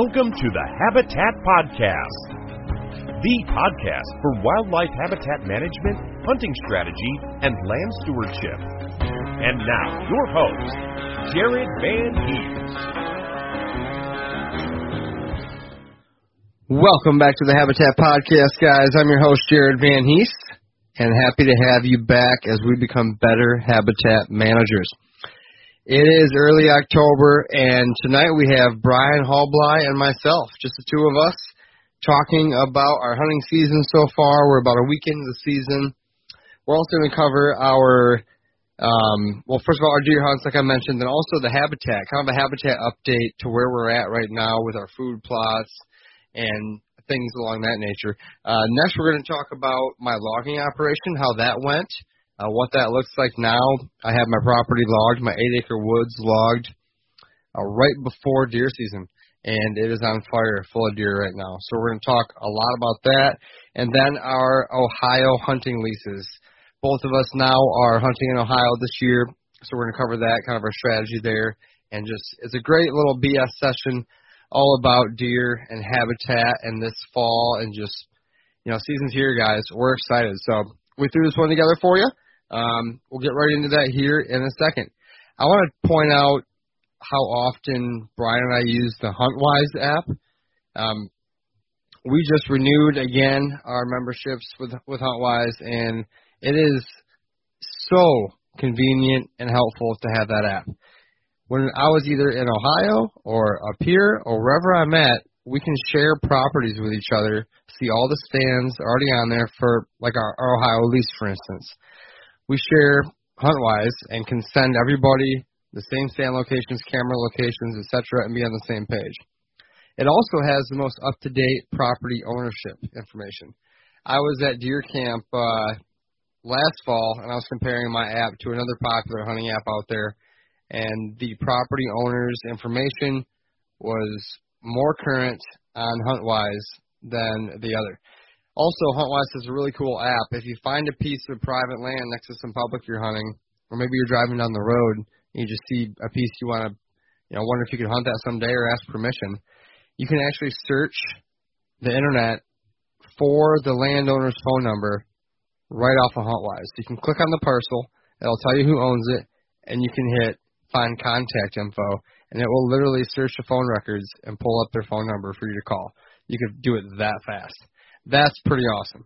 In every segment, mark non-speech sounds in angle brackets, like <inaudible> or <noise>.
Welcome to the Habitat Podcast, the podcast for wildlife habitat management, hunting strategy, and land stewardship. And now, your host, Jared Van Hees. Welcome back to the Habitat Podcast, guys. I'm your host, Jared Van Hees, and happy to have you back as we become better habitat managers. It is early October, and tonight we have Brian Hallbly and myself, just the two of us, talking about our hunting season so far. We're about a week into the season. We're also going to cover our, um, well, first of all, our deer hunts, like I mentioned, and also the habitat, kind of a habitat update to where we're at right now with our food plots and things along that nature. Uh, next, we're going to talk about my logging operation, how that went uh, what that looks like now, I have my property logged, my eight acre woods logged uh, right before deer season, and it is on fire, full of deer right now. So we're going to talk a lot about that, and then our Ohio hunting leases. Both of us now are hunting in Ohio this year, so we're going to cover that, kind of our strategy there, and just it's a great little BS session, all about deer and habitat, and this fall, and just you know, season's here, guys. We're excited. So we threw this one together for you. Um, we'll get right into that here in a second. I want to point out how often Brian and I use the HuntWise app. Um, we just renewed again our memberships with with HuntWise, and it is so convenient and helpful to have that app. When I was either in Ohio or up here or wherever I'm at, we can share properties with each other, see all the stands already on there for like our, our Ohio lease, for instance we share HuntWise and can send everybody the same stand locations, camera locations, etc., and be on the same page. It also has the most up-to-date property ownership information. I was at deer camp uh, last fall, and I was comparing my app to another popular hunting app out there, and the property owner's information was more current on HuntWise than the other. Also, HuntWise is a really cool app. If you find a piece of private land next to some public you're hunting, or maybe you're driving down the road and you just see a piece you want to, you know, wonder if you could hunt that someday or ask permission, you can actually search the internet for the landowner's phone number right off of HuntWise. You can click on the parcel, it'll tell you who owns it, and you can hit find contact info, and it will literally search the phone records and pull up their phone number for you to call. You could do it that fast. That's pretty awesome.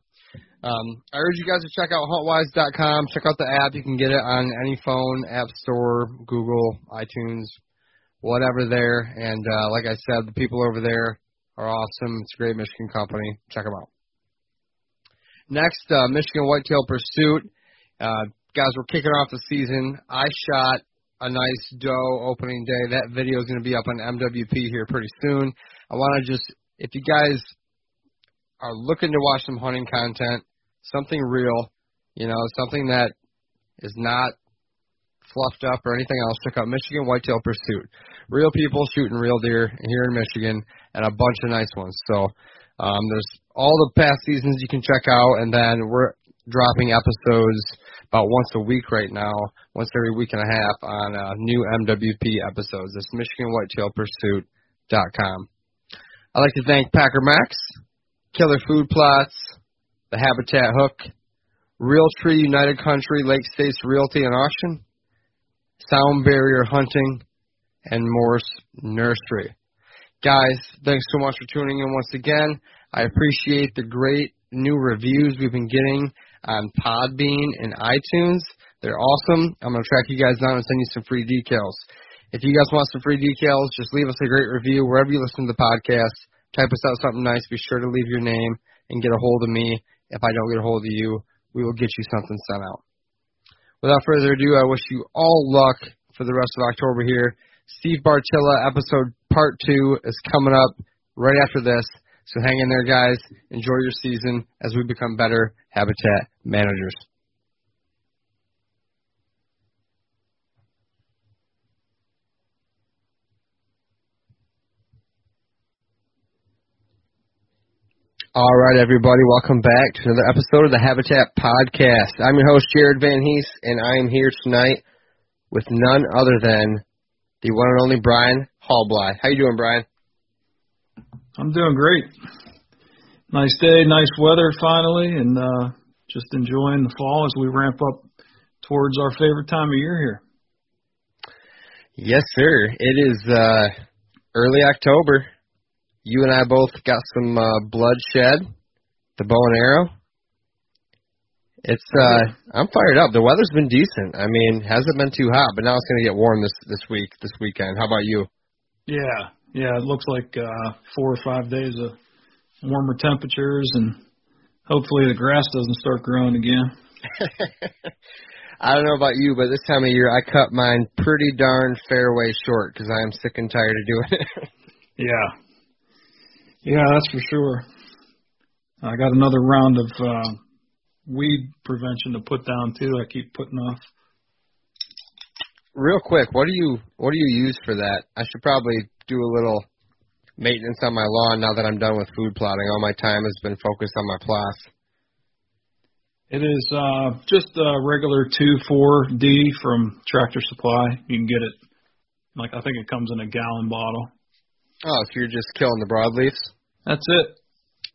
Um, I urge you guys to check out huntwise.com. Check out the app. You can get it on any phone, App Store, Google, iTunes, whatever there. And uh, like I said, the people over there are awesome. It's a great Michigan company. Check them out. Next, uh, Michigan Whitetail Pursuit. Uh, guys, we're kicking off the season. I shot a nice doe opening day. That video is going to be up on MWP here pretty soon. I want to just, if you guys are looking to watch some hunting content, something real, you know, something that is not fluffed up or anything else, check out Michigan Whitetail Pursuit. Real people shooting real deer here in Michigan, and a bunch of nice ones. So um, there's all the past seasons you can check out, and then we're dropping episodes about once a week right now, once every week and a half on uh, new MWP episodes. It's MichiganWhitetailPursuit.com. I'd like to thank Packer Max, Killer Food Plots, the Habitat Hook, Realtree United Country, Lake States Realty and Auction, Sound Barrier Hunting, and Morse Nursery. Guys, thanks so much for tuning in once again. I appreciate the great new reviews we've been getting on Podbean and iTunes. They're awesome. I'm going to track you guys down and send you some free decals. If you guys want some free decals, just leave us a great review wherever you listen to the podcast. Type us out something nice. Be sure to leave your name and get a hold of me. If I don't get a hold of you, we will get you something sent out. Without further ado, I wish you all luck for the rest of October here. Steve Bartylla episode part two is coming up right after this. So hang in there, guys. Enjoy your season as we become better habitat managers. All right, everybody, welcome back to another episode of the Habitat Podcast. I'm your host, Jared Van Hees, and I am here tonight with none other than the one and only Brian Hallbly. How you doing, Brian? I'm doing great. Nice day, nice weather finally, and uh, just enjoying the fall as we ramp up towards our favorite time of year here. Yes, sir. It is uh, early October. You and I both got some uh, bloodshed, the bow and arrow. It's uh I'm fired up. The weather's been decent. I mean, hasn't been too hot, but now it's gonna get warm this this week, this weekend. How about you? Yeah, yeah. It looks like uh four or five days of warmer temperatures, and hopefully the grass doesn't start growing again. <laughs> I don't know about you, but this time of year I cut mine pretty darn fairway short because I am sick and tired of doing it. <laughs> yeah, yeah, that's for sure. I got another round of uh, weed prevention to put down too. I keep putting off. Real quick, what do you what do you use for that? I should probably do a little maintenance on my lawn now that I'm done with food plotting. All my time has been focused on my plots. It is uh, just a regular two four D from Tractor Supply. You can get it like I think it comes in a gallon bottle. Oh, so you're just killing the broadleaves? That's it.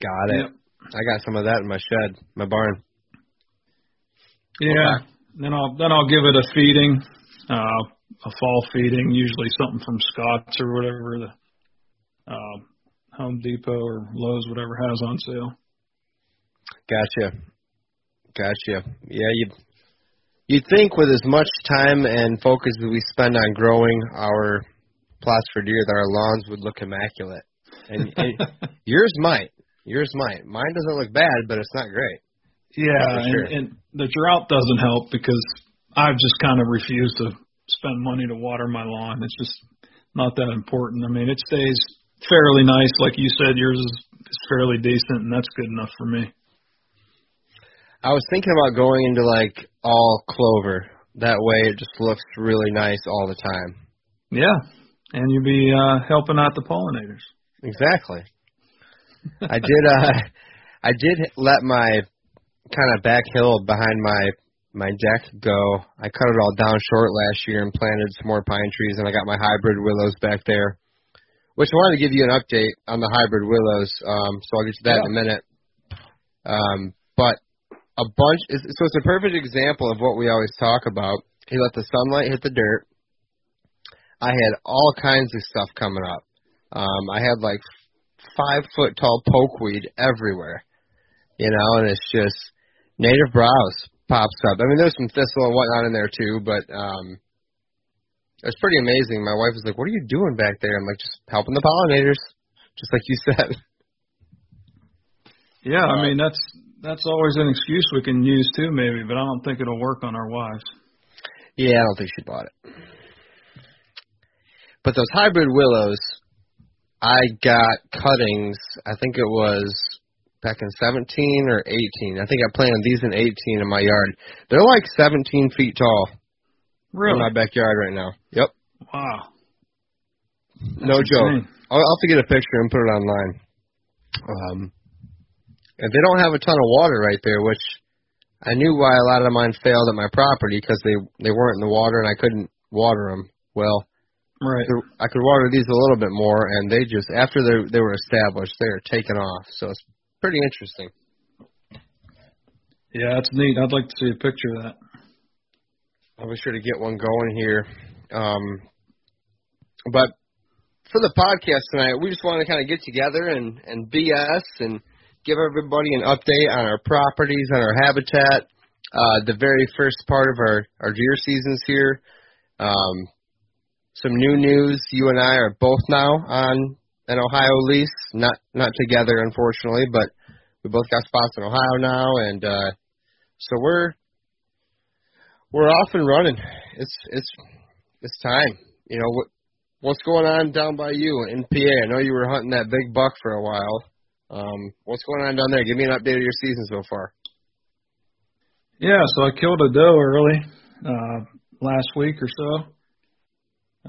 Got it. Yep. I got some of that in my shed, my barn. Yeah. Okay. Then I'll then I'll give it a feeding, uh, a fall feeding, usually something from Scott's or whatever the uh, Home Depot or Lowe's, whatever has on sale. Gotcha. Gotcha. Yeah, you you'd think with as much time and focus that we spend on growing our plots for deer that our lawns would look immaculate. And, and yours might. Yours might. Mine doesn't look bad, but it's not great. Yeah, sure. and, and the drought doesn't help because I've just kind of refused to spend money to water my lawn. It's just not that important. I mean, it stays fairly nice, like you said. Yours is, is fairly decent, and that's good enough for me. I was thinking about going into like all clover. That way it just looks really nice all the time. Yeah, and you'll be uh, helping out the pollinators. Exactly. I did uh <laughs> I did let my kind of back hill behind my my deck go. I cut it all down short last year and planted some more pine trees and I got my hybrid willows back there. Which I wanted to give you an update on the hybrid willows, um, so I'll get to that in a minute. Um, but a bunch so it's a perfect example of what we always talk about. He let the sunlight hit the dirt. I had all kinds of stuff coming up. Um, I had like five foot tall pokeweed everywhere, you know, and it's just native browse pops up. I mean, there's some thistle and whatnot in there too, but um, it's pretty amazing. My wife was like, "What are you doing back there?" I'm like, "Just helping the pollinators, just like you said." <laughs> Yeah, I mean that's that's always an excuse we can use too, maybe, but I don't think it'll work on our wives. Yeah, I don't think she bought it. But those hybrid willows, I got cuttings. I think it was back in 17 or 18. I think I planted these in 18 in my yard. They're like 17 feet tall Really? in my backyard right now. Yep, Wow. no That's joke. insane. I'll, I'll have to get a picture and put it online. Um, and they don't have a ton of water right there, which I knew why a lot of mine failed at my property because they they weren't in the water and I couldn't water them. Well, Right. I could water these a little bit more, and they just after they they were established, they are taken off. So it's pretty interesting. Yeah, that's neat. I'd like to see a picture of that. I'll be sure to get one going here. Um, but for the podcast tonight, we just want to kind of get together and and BS and give everybody an update on our properties, on our habitat. Uh, the very first part of our our deer seasons here. Um, some new news. You and I are both now on an Ohio lease, not not together, unfortunately, but we both got spots in Ohio now, and uh, so we're we're off and running. It's it's it's time. You know what what's going on down by you in PA? I know you were hunting that big buck for a while. Um, what's going on down there? Give me an update of your season so far. Yeah, so I killed a doe early uh, last week or so.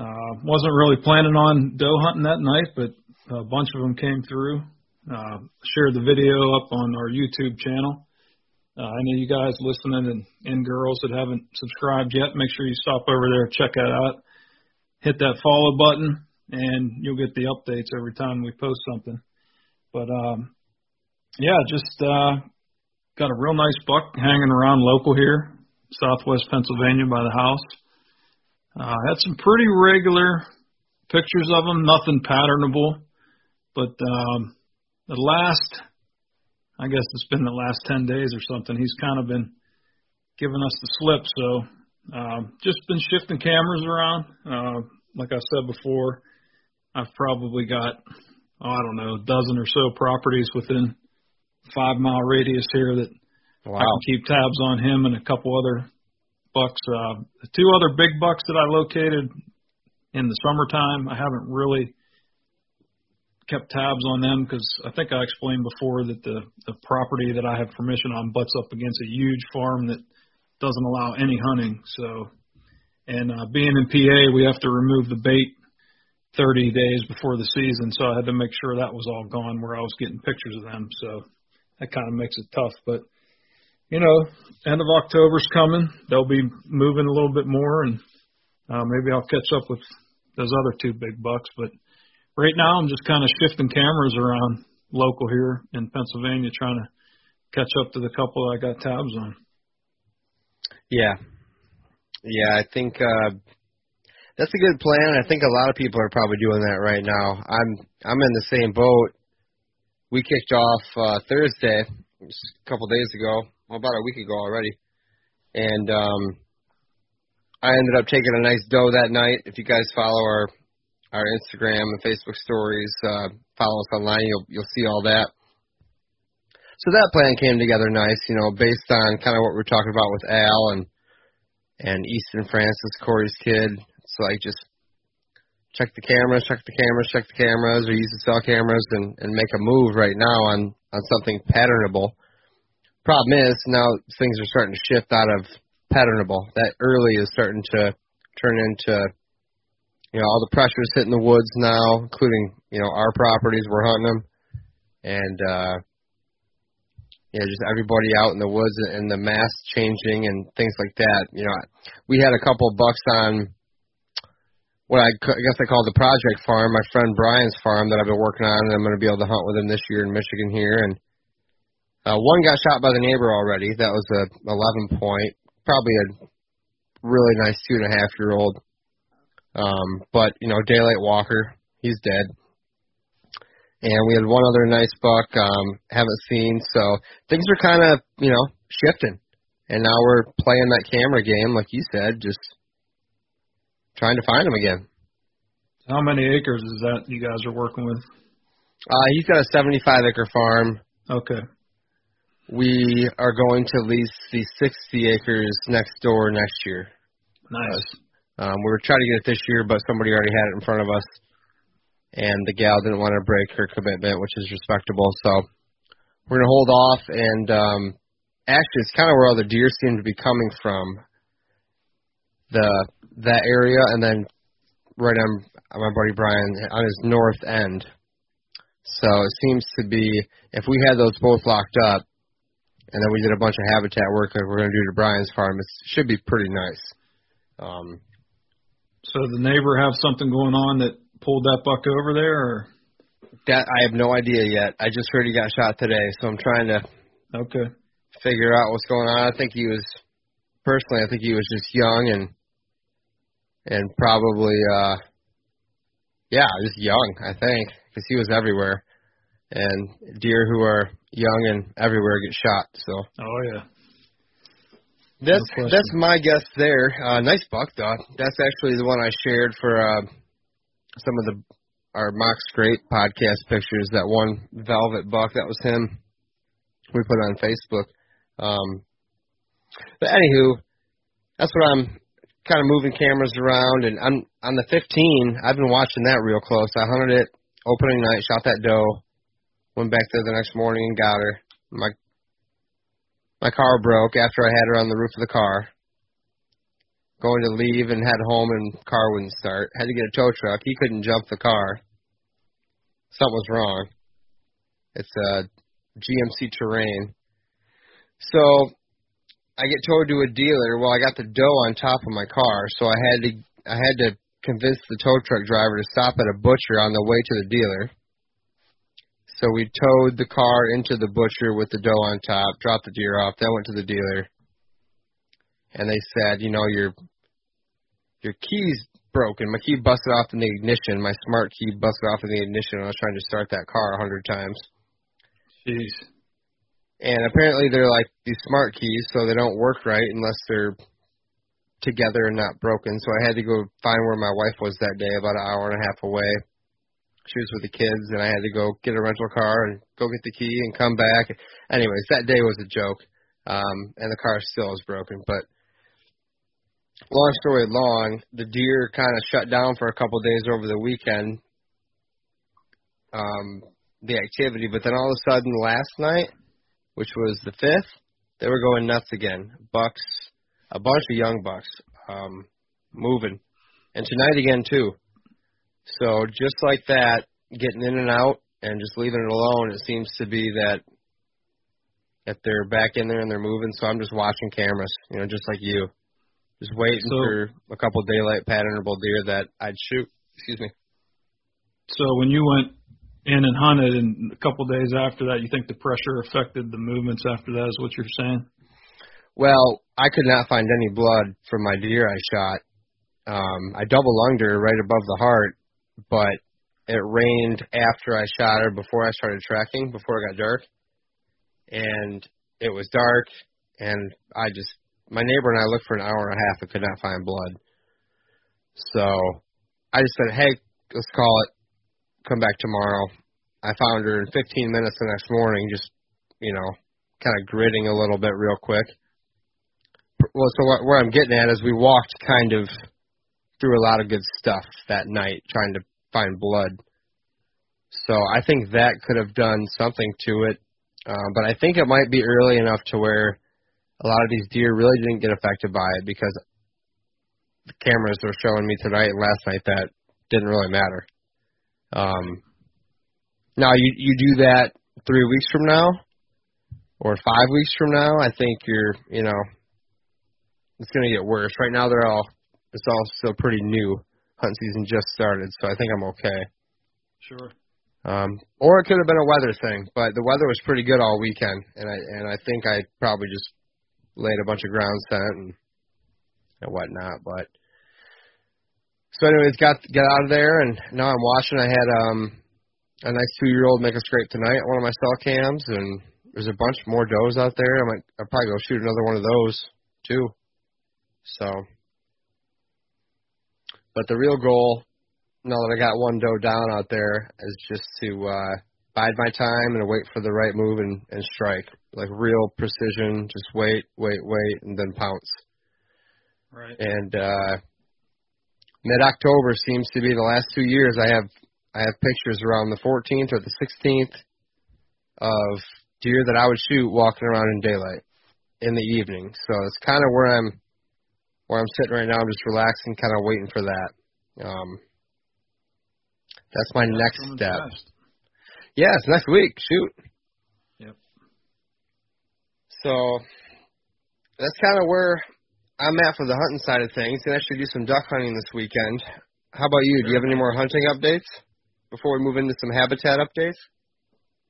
Uh, wasn't really planning on doe hunting that night, but a bunch of them came through. Uh, shared the video up on our YouTube channel. Uh, I know you guys listening and, and girls that haven't subscribed yet, make sure you stop over there, check that out. Hit that follow button, and you'll get the updates every time we post something. But um, yeah, just uh, got a real nice buck hanging around local here, southwest Pennsylvania by the house. Uh, had some pretty regular pictures of him, nothing patternable, but um, the last, I guess it's been the last 10 days or something, he's kind of been giving us the slip. So um, just been shifting cameras around. Uh, like I said before, I've probably got, oh, I don't know, a dozen or so properties within five mile radius here that I can keep tabs on him and a couple other bucks. Uh, the two other big bucks that I located in the summertime, I haven't really kept tabs on them because I think I explained before that the the property that I have permission on butts up against a huge farm that doesn't allow any hunting. So, and uh, being in PA, we have to remove the bait 30 days before the season, so I had to make sure that was all gone where I was getting pictures of them. So that kind of makes it tough, but you know, end of October's coming. They'll be moving a little bit more, and uh, maybe I'll catch up with those other two big bucks. But right now, I'm just kind of shifting cameras around local here in Pennsylvania, trying to catch up to the couple I got tabs on. Yeah. Yeah, I think uh that's a good plan. I think a lot of people are probably doing that right now. I'm I'm in the same boat. We kicked off uh Thursday, a couple days ago, well, about a week ago already. And um I ended up taking a nice doe that night. If you guys follow our our Instagram and Facebook stories, uh follow us online, you'll you'll see all that. So that plan came together nice, you know, based on kind of what we are talking about with Al and and Easton Francis, Corey's kid. It's like just check the cameras, check the cameras, check the cameras, or use the cell cameras and and make a move right now on on something patternable. Problem is now things are starting to shift out of patternable. That early is starting to turn into you know all the pressure's hitting the woods now, including you know our properties. We're hunting them, and uh yeah, just everybody out in the woods and the mass changing and things like that. You know, we had a couple of bucks on what I, I guess I call the project farm, my friend Brian's farm that I've been working on, and I'm going to be able to hunt with him this year in Michigan here. And uh, one got shot by the neighbor already. That was a 11 point, probably a really nice two and a half year old. Um, but you know, daylight walker, he's dead and we had one other nice buck um haven't seen so things are kind of you know shifting and now we're playing that camera game like you said just trying to find them again How many acres is that you guys are working with? uh he's got a 75 acre farm Okay. We are going to lease the 60 acres next door next year. Nice. Um, we were trying to get it this year, but somebody already had it in front of us, and the gal didn't want to break her commitment, which is respectable. So we're gonna hold off, and um, actually, it's kind of where all the deer seem to be coming from. The that area, and then right on my buddy Brian on his north end. So it seems to be if we had those both locked up, and then we did a bunch of habitat work like we're going to do to Brian's farm, it should be pretty nice. Um, So the neighbor have something going on that pulled that buck over there, or that I have no idea yet. I just heard he got shot today, so I'm trying to okay, figure out what's going on. I think he was personally, I think he was just young and and probably uh yeah, just young, I think, because he was everywhere. And deer who are young and everywhere get shot. So oh yeah, that's No that's my guess there. Uh, nice buck though. That's actually the one I shared for uh, some of the our mock scrape podcast pictures. That one velvet buck that was him. We put on Facebook. Um, but anywho, that's what I'm kind of moving cameras around, and I'm on the 15. I've been watching that real close. I hunted it opening night, shot that doe, went back there the next morning and got her. My my car broke after I had her on the roof of the car. Going to leave and head home and car wouldn't start. Had to get a tow truck. He couldn't jump the car. Something was wrong. It's uh, a GMC terrain. So I get towed to a dealer. Well, I got the doe on top of my car, so I had to I had to convince the tow truck driver to stop at a butcher on the way to the dealer. So we towed the car into the butcher with the doe on top, dropped the deer off, then went to the dealer. And they said, you know, your your key's broken. My key busted off in the ignition. My smart key busted off in the ignition when I was trying to start that car a hundred times. jeez, And apparently they're like these smart keys, so they don't work right unless they're together and not broken. So I had to go find where my wife was that day, about an hour and a half away. She was with the kids, and I had to go get a rental car and go get the key and come back. Anyways, that day was a joke, um, and the car still is broken. But long story long, the deer kind of shut down for a couple days over the weekend. Um, the activity, but then all of a sudden last night, which was the fifth, they were going nuts again. Bucks, a bunch of young bucks, um, moving, and tonight again too. So just like that, getting in and out and just leaving it alone, it seems to be that that they're back in there and they're moving. So I'm just watching cameras, you know, just like you, just waiting So- for a couple daylight patternable deer that I'd shoot. Excuse me. So when you went in and hunted, and a couple days after that, you think the pressure affected the movements after that? Is what you're saying? Well, I could not find any blood from my deer I shot. Um, I double lunged her right above the heart, but it rained after I shot her before I started tracking, before it got dark. And it was dark, and I just, my neighbor and I looked for an hour and a half and could not find blood. So I just said, hey, let's call it, come back tomorrow. I found her in 15 minutes the next morning, just, you know, kind of gritting a little bit real quick well, so what, where I'm getting at is we walked kind of through a lot of good stuff that night trying to find blood. So I think that could have done something to it. Uh, but I think it might be early enough to where a lot of these deer really didn't get affected by it because the cameras are showing me tonight and last night that didn't really matter. Um, now you you do that three weeks from now or five weeks from now, I think you're you know it's to get worse. Right now, they're all it's all still pretty new. Hunt season just started, so I think I'm okay. Sure. Um, or it could have been a weather thing, but the weather was pretty good all weekend, and I and I think I probably just laid a bunch of ground scent and and whatnot. But so, anyways, got got out of there, and now I'm watching. I had um a nice two year old make a scrape tonight at one of my cell cams, and there's a bunch more does out there. I might I'll probably go shoot another one of those too. So, but the real goal, now that I got one doe down out there, is just to uh bide my time and wait for the right move and, and strike. Like real precision, just wait, wait, wait, and then pounce. Right. And uh mid October seems to be the last two years I have I have pictures around the fourteenth or the sixteenth of deer that I would shoot walking around in daylight in the evening. So it's kinda where I'm where I'm sitting right now, I'm just relaxing, kinda waiting for that. Um that's my That's next step. fast. Yeah, it's next week. Shoot. Yep. So that's kind of where I'm at for the hunting side of things. And I should do some duck hunting this weekend. How about you? Do you have any more hunting updates before we move into some habitat updates?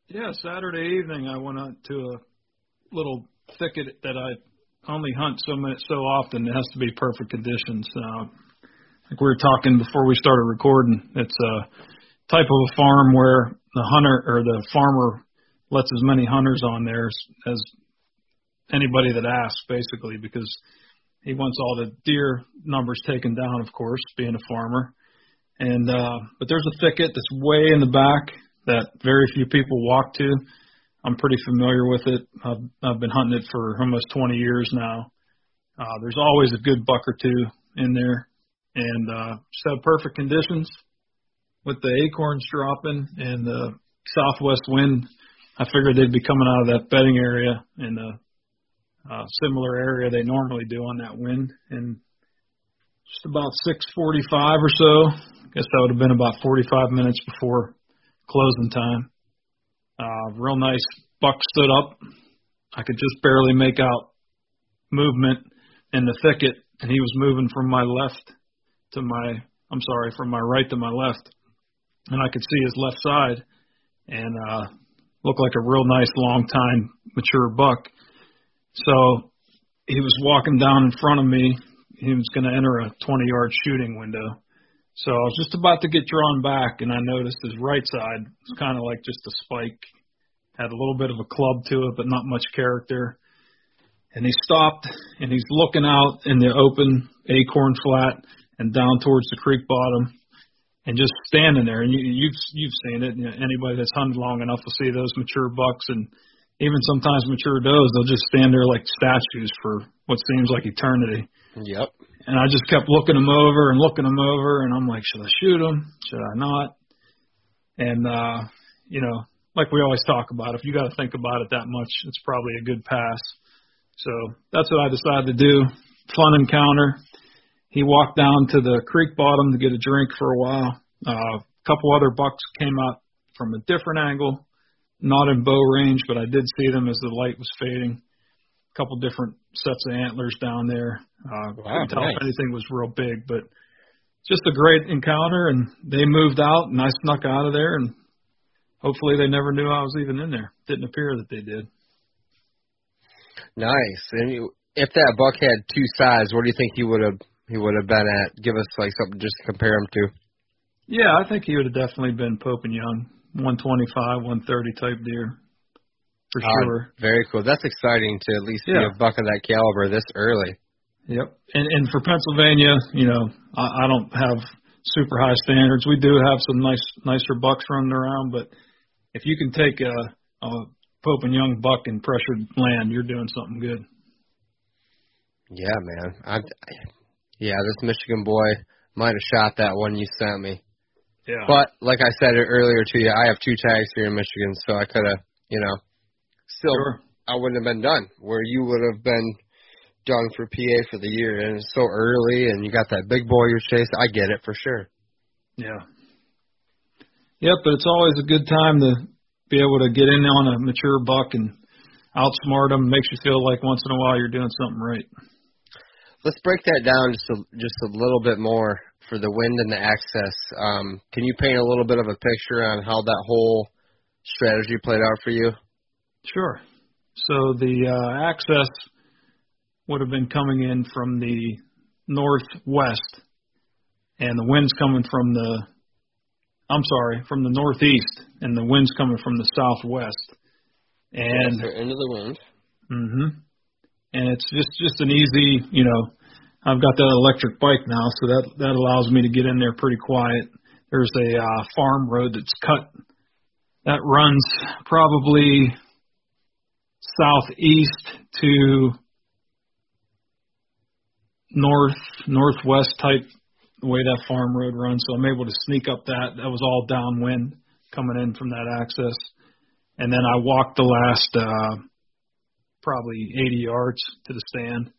Yeah, Saturday evening I went out to a little thicket that I only hunt so much so often. It has to be perfect conditions. Uh, like we were talking before we started recording, it's a type of a farm where the hunter or the farmer lets as many hunters on there as, as anybody that asks, basically, because he wants all the deer numbers taken down, of course, being a farmer. And uh, but there's a thicket that's way in the back that very few people walk to. I'm pretty familiar with it. I've, I've been hunting it for almost 20 years now. Uh, there's always a good buck or two in there, and uh, just have perfect conditions with the acorns dropping and the southwest wind. I figured they'd be coming out of that bedding area in a uh, similar area they normally do on that wind, and just about 6:45 or so. I guess that would have been about 45 minutes before closing time. Uh, real nice buck stood up. I could just barely make out movement in the thicket, and he was moving from my left to my, I'm sorry, from my right to my left, and I could see his left side, and uh, looked like a real nice long time mature buck. So he was walking down in front of me. He was going to enter a 20 yard shooting window. So I was just about to get drawn back, and I noticed his right side was kind of like just a spike, had a little bit of a club to it, but not much character. And he stopped, and he's looking out in the open acorn flat and down towards the creek bottom, and just standing there. And you, you've you've seen it. Anybody that's hunted long enough will see those mature bucks, and even sometimes mature does. They'll just stand there like statues for what seems like eternity. Yep. And I just kept looking him over and looking him over, and I'm like, should I shoot him? Should I not? And uh, you know, like we always talk about, if you got to think about it that much, it's probably a good pass. So that's what I decided to do. Fun encounter. He walked down to the creek bottom to get a drink for a while. Uh, a couple other bucks came out from a different angle, not in bow range, but I did see them as the light was fading. Couple different sets of antlers down there. Uh, Wow, couldn't tell nice. if anything was real big, but just a great encounter. And they moved out, and I snuck out of there, and hopefully they never knew I was even in there. Didn't appear that they did. Nice. And you, if that buck had two sides, where do you think he would have he would have been at? Give us like something just to compare him to. Yeah, I think he would have definitely been Pope and Young, 125, 130 type deer, for Uh, sure. Very cool. That's exciting to at least see a buck of that caliber this early. Yep. And and for Pennsylvania, you know, I, I don't have super high standards. We do have some nice nicer bucks running around, but if you can take a, a Pope and Young buck in pressured land, you're doing something good. Yeah, man. I, yeah, this Michigan boy might have shot that one you sent me. Yeah. But like I said earlier to you, I have two tags here in Michigan, so I could have, you know, still sure. I wouldn't have been done where you would have been done for PA for the year, and it's so early, and you got that big boy you're chasing. I get it for sure. Yeah. Yep, but it's always a good time to be able to get in on a mature buck and outsmart them. Makes you feel like once in a while you're doing something right. Let's break that down just a, just a little bit more for the wind and the access. Um, can you paint a little bit of a picture on how that whole strategy played out for you? Sure. So the uh, access would have been coming in from the northwest, and the wind's coming from the, I'm sorry, from the northeast, and the wind's coming from the southwest. And so into the wind. Mhm. And it's just just an easy, you know, I've got that electric bike now, so that that allows me to get in there pretty quiet. There's a uh, farm road that's cut that runs probably southeast to north northwest type the way that farm road runs. So I'm able to sneak up that. That was all downwind coming in from that access. And then I walked the last uh probably 80 yards to the stand.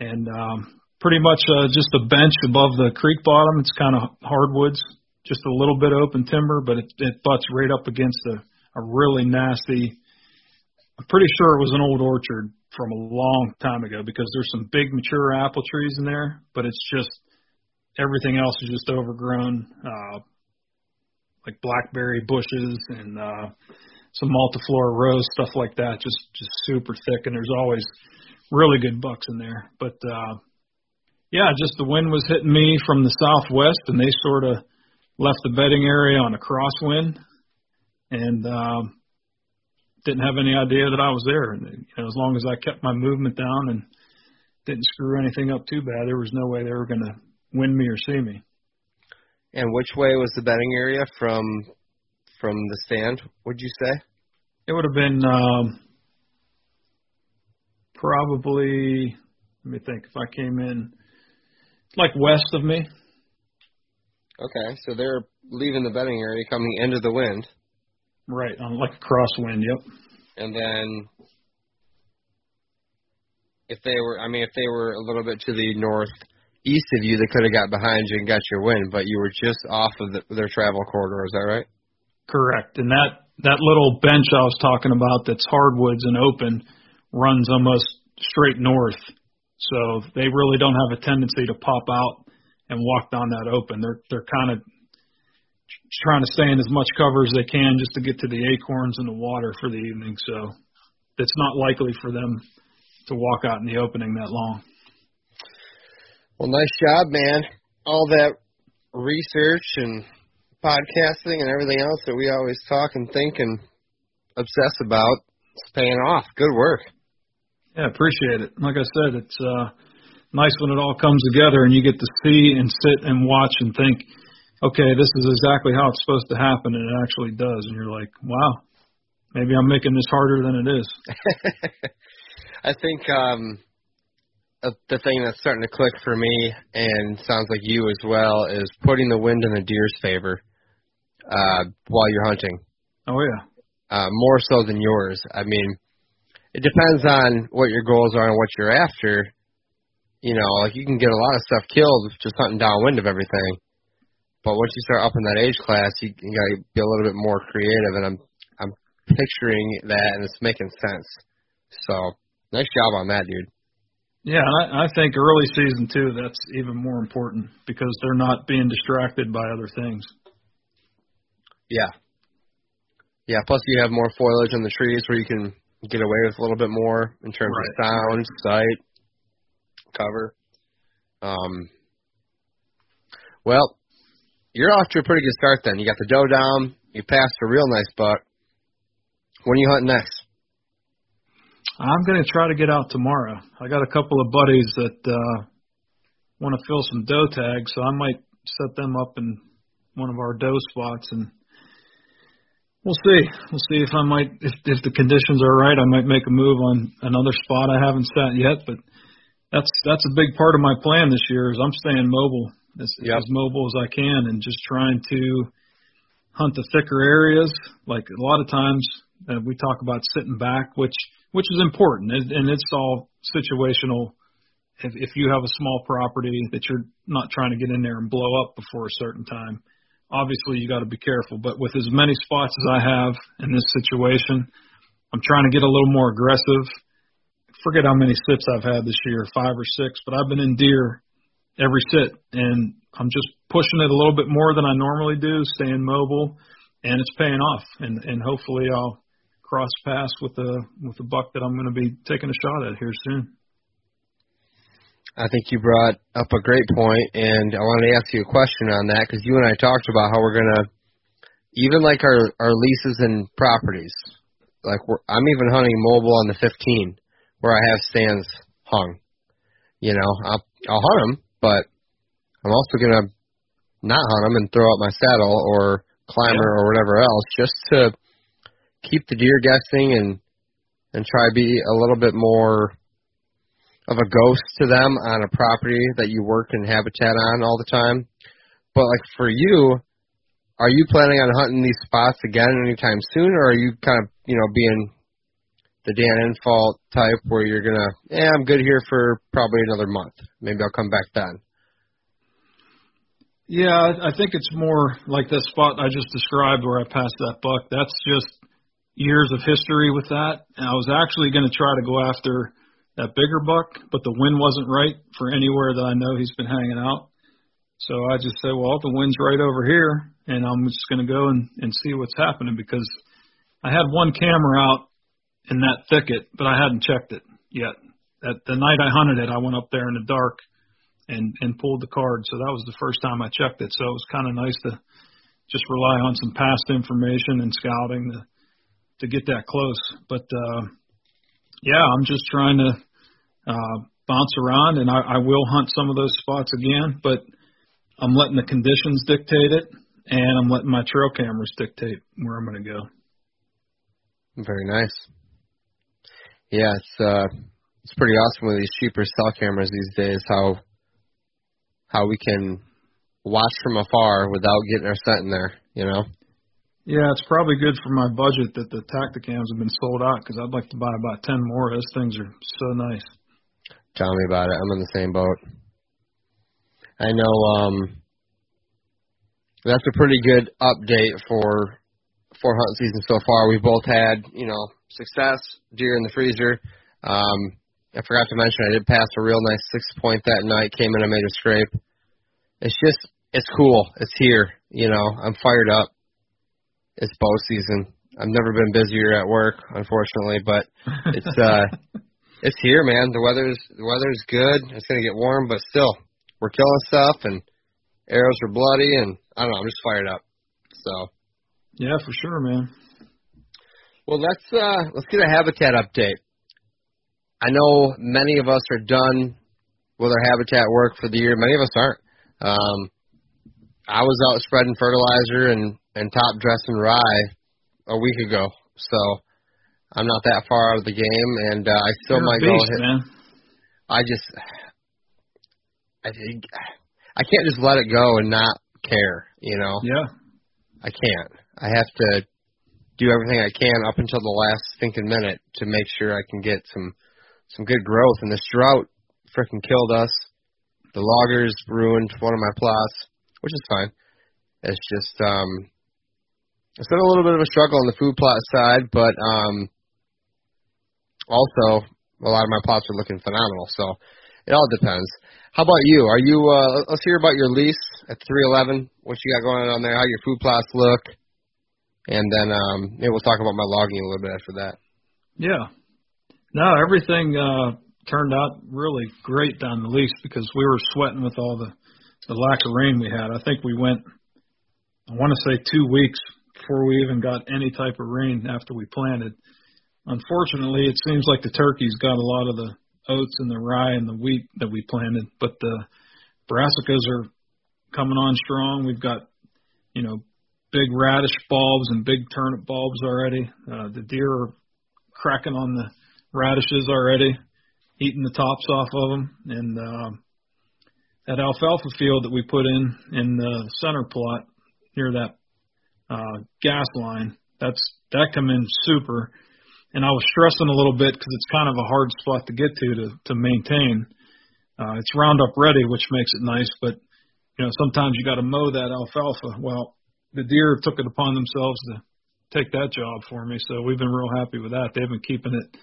And um pretty much uh, just a bench above the creek bottom. It's kind of hardwoods, just a little bit open timber, but it, it butts right up against a, a really nasty. I'm pretty sure it was an old orchard from a long time ago because there's some big mature apple trees in there, but it's just everything else is just overgrown, uh, like blackberry bushes and uh, some multiflora rose stuff like that, just just super thick. And there's always really good bucks in there, but uh, yeah, just the wind was hitting me from the southwest, and they sort of left the bedding area on a crosswind, and um, didn't have any idea that I was there. And you know, as long as I kept my movement down and didn't screw anything up too bad, there was no way they were going to wind me or see me. And which way was the bedding area from from the stand? Would you say? It would have been um, probably. Let me think. If I came in like west of me. Okay, so they're leaving the bedding area, coming into the wind. Right, on like a crosswind. Yep. And then, if they were, I mean, if they were a little bit to the northeast of you, they could have got behind you and got your wind, but you were just off of the, their travel corridor. Is that right? Correct. And that that little bench I was talking about, that's hardwoods and open, runs almost straight north so they really don't have a tendency to pop out and walk down that open. They're they're kind of trying to stay in as much cover as they can just to get to the acorns and the water for the evening. So it's not likely for them to walk out in the opening that long. Well, nice job, man. All that research and podcasting and everything else that we always talk and think and obsess about is paying off. Good work. Yeah, appreciate it. Like I said, it's uh nice when it all comes together and you get to see and sit and watch and think, okay, this is exactly how it's supposed to happen, and it actually does. And you're like, wow, maybe I'm making this harder than it is. <laughs> I think um, uh, the thing that's starting to click for me, and sounds like you as well, is putting the wind in the deer's favor uh, while you're hunting. Oh yeah. Uh, more so than yours. I mean, it depends on what your goals are and what you're after. You know, like you can get a lot of stuff killed just hunting downwind of everything. But once you start up in that age class, you, you gotta be a little bit more creative, and I'm I'm picturing that, and it's making sense. So nice job on that, dude. Yeah, I, I think early season too. That's even more important because they're not being distracted by other things. Yeah. Yeah. Plus, you have more foliage on the trees where you can get away with a little bit more in terms right. of sound, sight, cover. Um, well, you're off to a pretty good start then. You got the doe down. You passed a real nice buck. When are you hunting next? I'm going to try to get out tomorrow. I got a couple of buddies that uh, want to fill some doe tags, so I might set them up in one of our doe spots and We'll see. We'll see if I might, if if the conditions are right, I might make a move on another spot I haven't sat yet. But that's that's a big part of my plan this year. Is I'm staying mobile as, yep. as mobile as I can, and just trying to hunt the thicker areas. Like a lot of times uh, we talk about sitting back, which which is important, and, and it's all situational. If, if you have a small property that you're not trying to get in there and blow up before a certain time obviously you got to be careful. But with as many spots as I have in this situation, I'm trying to get a little more aggressive. Forget how many sits I've had this year, five or six, but I've been in deer every sit, and I'm just pushing it a little bit more than I normally do, staying mobile, and it's paying off. And and hopefully I'll cross paths with a with a buck that I'm going to be taking a shot at here soon. I think you brought up a great point, and I wanted to ask you a question on that because you and I talked about how we're gonna, even like our our leases and properties, like we're, I'm even hunting mobile on the 15 where I have stands hung. You know, I'll I'll hunt them, but I'm also gonna not hunt them and throw out my saddle or climber Yeah. or whatever else, just to keep the deer guessing and and try to be a little bit more of a ghost to them on a property that you work in habitat on all the time. But like for you, are you planning on hunting these spots again anytime soon, or are you kind of you know being the Dan Infalt type where you're gonna, yeah, I'm good here for probably another month. Maybe I'll come back then. Yeah, I think it's more like that spot I just described where I passed that buck. That's just years of history with that. And I was actually going to try to go after that bigger buck, but the wind wasn't right for anywhere that I know he's been hanging out. So I just said, well, the wind's right over here, and I'm just going to go and, and see what's happening because I had one camera out in that thicket, but I hadn't checked it yet. That the night I hunted it, I went up there in the dark and and pulled the card. So that was the first time I checked it. So it was kind of nice to just rely on some past information and scouting to to get that close. But uh, yeah, I'm just trying to uh, bounce around, and I, I will hunt some of those spots again. But I'm letting the conditions dictate it, and I'm letting my trail cameras dictate where I'm going to go. Very nice. Yeah, it's uh, it's pretty awesome with these cheaper cell cameras these days. How how we can watch from afar without getting our scent in there. You know. Yeah, it's probably good for my budget that the Tacticams have been sold out because I'd like to buy about ten more. Those things are so nice. Tell me about it. I'm in the same boat. I know um that's a pretty good update for for hunt season so far. We've both had, you know, success, deer in the freezer. Um I forgot to mention I did pass a real nice six point that night, came in and made a scrape. It's just it's cool. It's here, you know. I'm fired up. It's bow season. I've never been busier at work, unfortunately, but it's <laughs> uh it's here, man. The weather's the weather's good. It's gonna get warm, but still, we're killing stuff, and arrows are bloody, and I don't know. I'm just fired up. So, Yeah, for sure, man. well, let's uh let's get a habitat update. I know many of us are done with our habitat work for the year. Many of us aren't. Um, I was out spreading fertilizer and and top dressing rye a week ago, so I'm not that far out of the game, and uh, I still You're might go beast, hit. man. I just, I think, I can't just let it go and not care. You know, Yeah, I can't. I have to do everything I can up until the last thinking minute to make sure I can get some some good growth. And this drought freaking killed us. The loggers ruined one of my plots, which is fine. It's just um, it's been a little bit of a struggle on the food plot side, but um, also a lot of my plots are looking phenomenal. So it all depends. How about you? Are you? Uh, let's hear about your lease at 311. What you got going on there? How your food plots look, and then um, maybe we'll talk about my logging a little bit after that. yeah. No, everything uh turned out really great down the lease because we were sweating with all the the lack of rain we had. I think we went, I want to say two weeks before we even got any type of rain after we planted. Unfortunately, it seems like the turkeys got a lot of the oats and the rye and the wheat that we planted, but the brassicas are coming on strong. We've got, you know, big radish bulbs and big turnip bulbs already. Uh, the deer are cracking on the radishes already, eating the tops off of them, and uh, that alfalfa field that we put in in the center plot near that uh, gas line, that's that come in super. And I was stressing a little bit because it's kind of a hard spot to get to to, to maintain. Uh, it's Roundup ready, which makes it nice, but you know sometimes you got to mow that alfalfa. Well, the deer took it upon themselves to take that job for me, so we've been real happy with that. They've been keeping it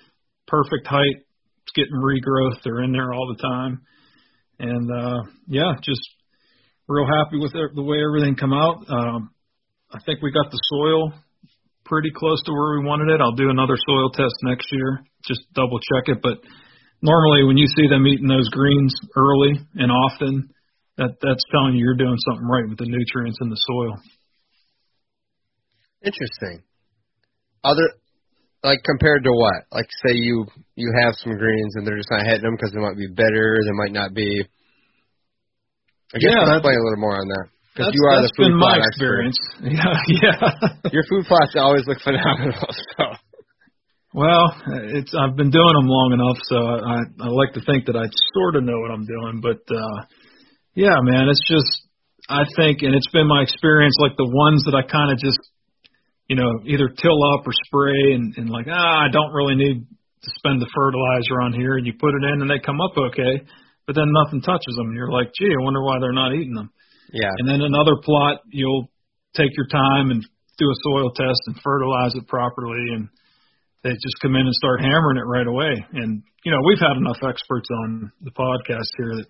perfect height. It's getting regrowth. They're in there all the time, and uh, yeah, just real happy with the way everything come out. Um, I think we got the soil pretty close to where we wanted it. I'll do another soil test next year, just double check it. But normally, when you see them eating those greens early and often, that that's telling you you're doing something right with the nutrients in the soil. Interesting. Other, like compared to what? Like say you you have some greens and they're just not hitting them because they might be bitter. They might not be. I guess Yeah, explain a little more on that. Because you are the food been my experience. <laughs> Yeah, yeah. <laughs> Your food plots always look phenomenal. <laughs> So Well, it's I've been doing them long enough, so I I like to think that I sort of know what I'm doing. But uh yeah, man, it's just I think, and it's been my experience, like the ones that I kind of just you know either till up or spray, and and like ah, I don't really need to spend the fertilizer on here, and you put it in and they come up okay, but then nothing touches them, and you're like, gee, I wonder why they're not eating them. yeah, And then another plot, you'll take your time and do a soil test and fertilize it properly, and they just come in and start hammering it right away. And you know, we've had enough experts on the podcast here that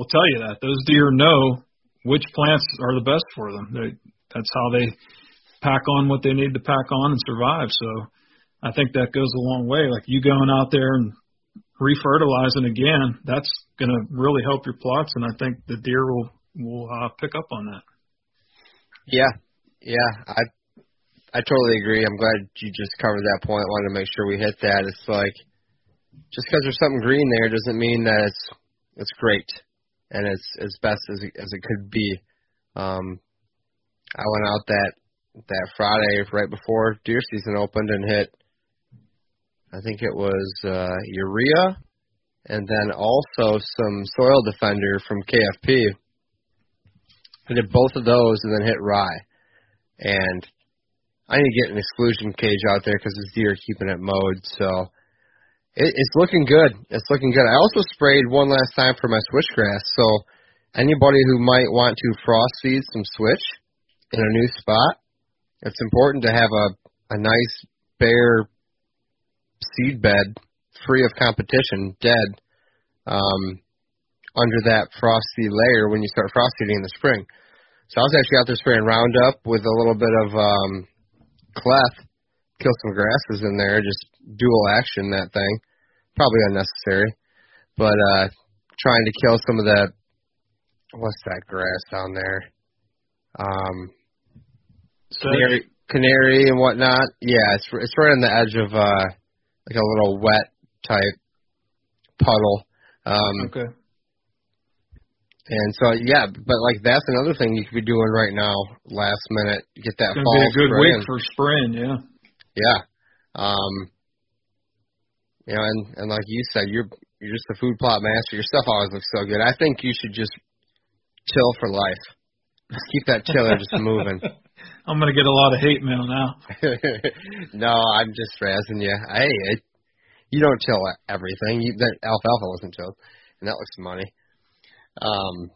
will tell you that those deer know which plants are the best for them. They, that's how they pack on what they need to pack on and survive. So I think that goes a long way. Like you going out there and refertilizing again, that's going to really help your plots, and I think the deer will will uh, pick up on that. yeah, yeah. I I totally agree. I'm glad you just covered that point. I wanted to make sure we hit that. It's like just because there's something green there doesn't mean that it's it's great and it's as best as as it could be. Um, I went out that that Friday right before deer season opened and hit. I think it was uh, urea, and then also some soil defender from KFP. I did both of those and then hit rye. And I need to get an exclusion cage out there because this deer are keeping it mowed. So it, it's looking good. It's looking good. I also sprayed one last time for my switchgrass. So anybody who might want to frost seed some switch in a new spot, it's important to have a a nice bare seed bed free of competition, dead, um, under that frosty layer when you start frost seeding in the spring. So I was actually out there spraying Roundup with a little bit of um, clef, kill some grasses in there, just dual action that thing. Probably unnecessary, but uh, trying to kill some of that. What's that grass down there? Um, canary, canary and whatnot. Yeah, it's it's right on the edge of uh, like a little wet type puddle. Um, okay, And so yeah, but like that's another thing you could be doing right now, last minute, get that it's fall be a good spray week for spraying. Yeah, Yeah. Um you know, and, and like you said, you're you're just a food plot master. Your stuff always looks so good. I think you should just chill for life. Just keep that chiller just moving. <laughs> I'm gonna get a lot of hate mail now. <laughs> no, I'm just razzing you. Hey, it, you don't chill everything. You, that alfalfa wasn't chilled, and that looks money. Um,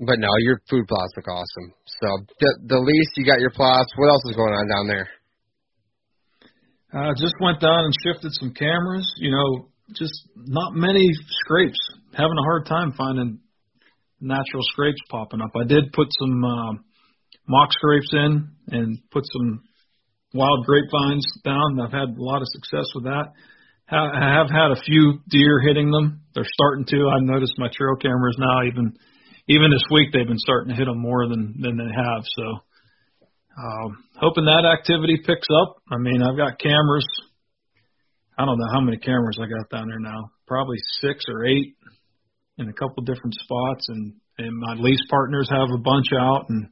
but no, your food plots look awesome. So the the least you got your plots. What else is going on down there? Uh, just went down and shifted some cameras. You know, just not many scrapes. Having a hard time finding natural scrapes popping up. I did put some uh, mock scrapes in and put some wild grapevines down. I've had a lot of success with that. I have had a few deer hitting them. They're starting to. I've noticed my trail cameras now even even this week they've been starting to hit them more than than they have. So um, hoping that activity picks up. I mean, I've got cameras. I don't know how many cameras I got down there now. Probably six or eight in a couple different spots, and and my lease partners have a bunch out, and,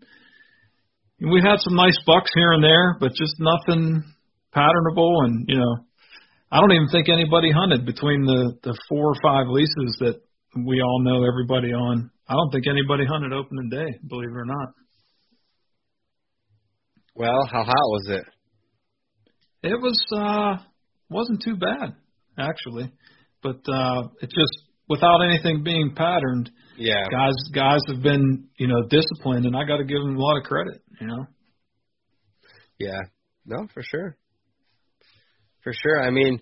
we had some nice bucks here and there, but just nothing patternable. And you know, I don't even think anybody hunted between the the four or five leases that we all know everybody on. I don't think anybody hunted opening day, believe it or not. Well, how hot was it? It was uh wasn't too bad actually, but uh it just without anything being patterned, Yeah. guys guys have been you know disciplined, and I got to give them a lot of credit. You know, Yeah. No, for sure. For sure. I mean,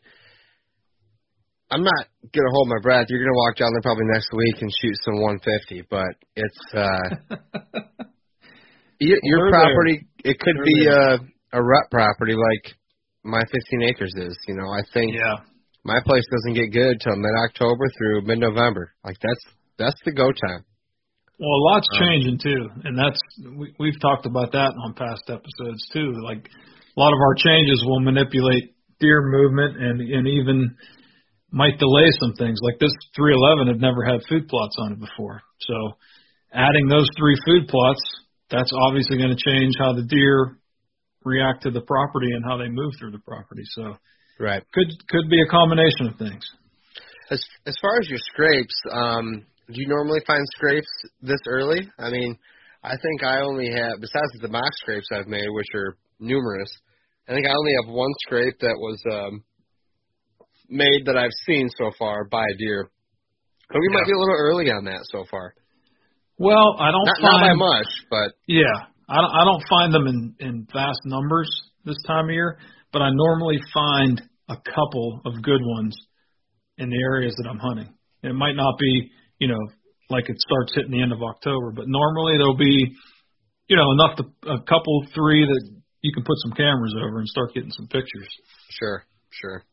I'm not gonna hold my breath. You're gonna walk down there probably next week and shoot some 150, but it's uh, <laughs> your, property. It could We're be there. a a rut property like my 15 acres is. You know, I think yeah, my place doesn't get good till mid October through mid November. Like that's that's the go time. Well, a lot's Um, changing too, and that's we, we've talked about that on past episodes too. Like a lot of our changes will manipulate deer movement and and even might delay some things. Like this 311 had never had food plots on it before, so adding those three food plots that's obviously going to change how the deer react to the property and how they move through the property. So Right. could could be a combination of things. As as far as your scrapes, um, do you normally find scrapes this early? I mean, I think I only have besides the mock scrapes I've made, which are numerous. I think I only have one scrape that was um, made that I've seen so far by a deer. But we might be a little early on that so far. Well, I don't Not, not by find much, but Yeah, I don't, I don't find them in in vast numbers this time of year, but I normally find a couple of good ones in the areas that I'm hunting. It might not be, you know, like it starts hitting the end of October, but normally there'll be, you know, enough to a couple, three that you can put some cameras over and start getting some pictures. sure, sure.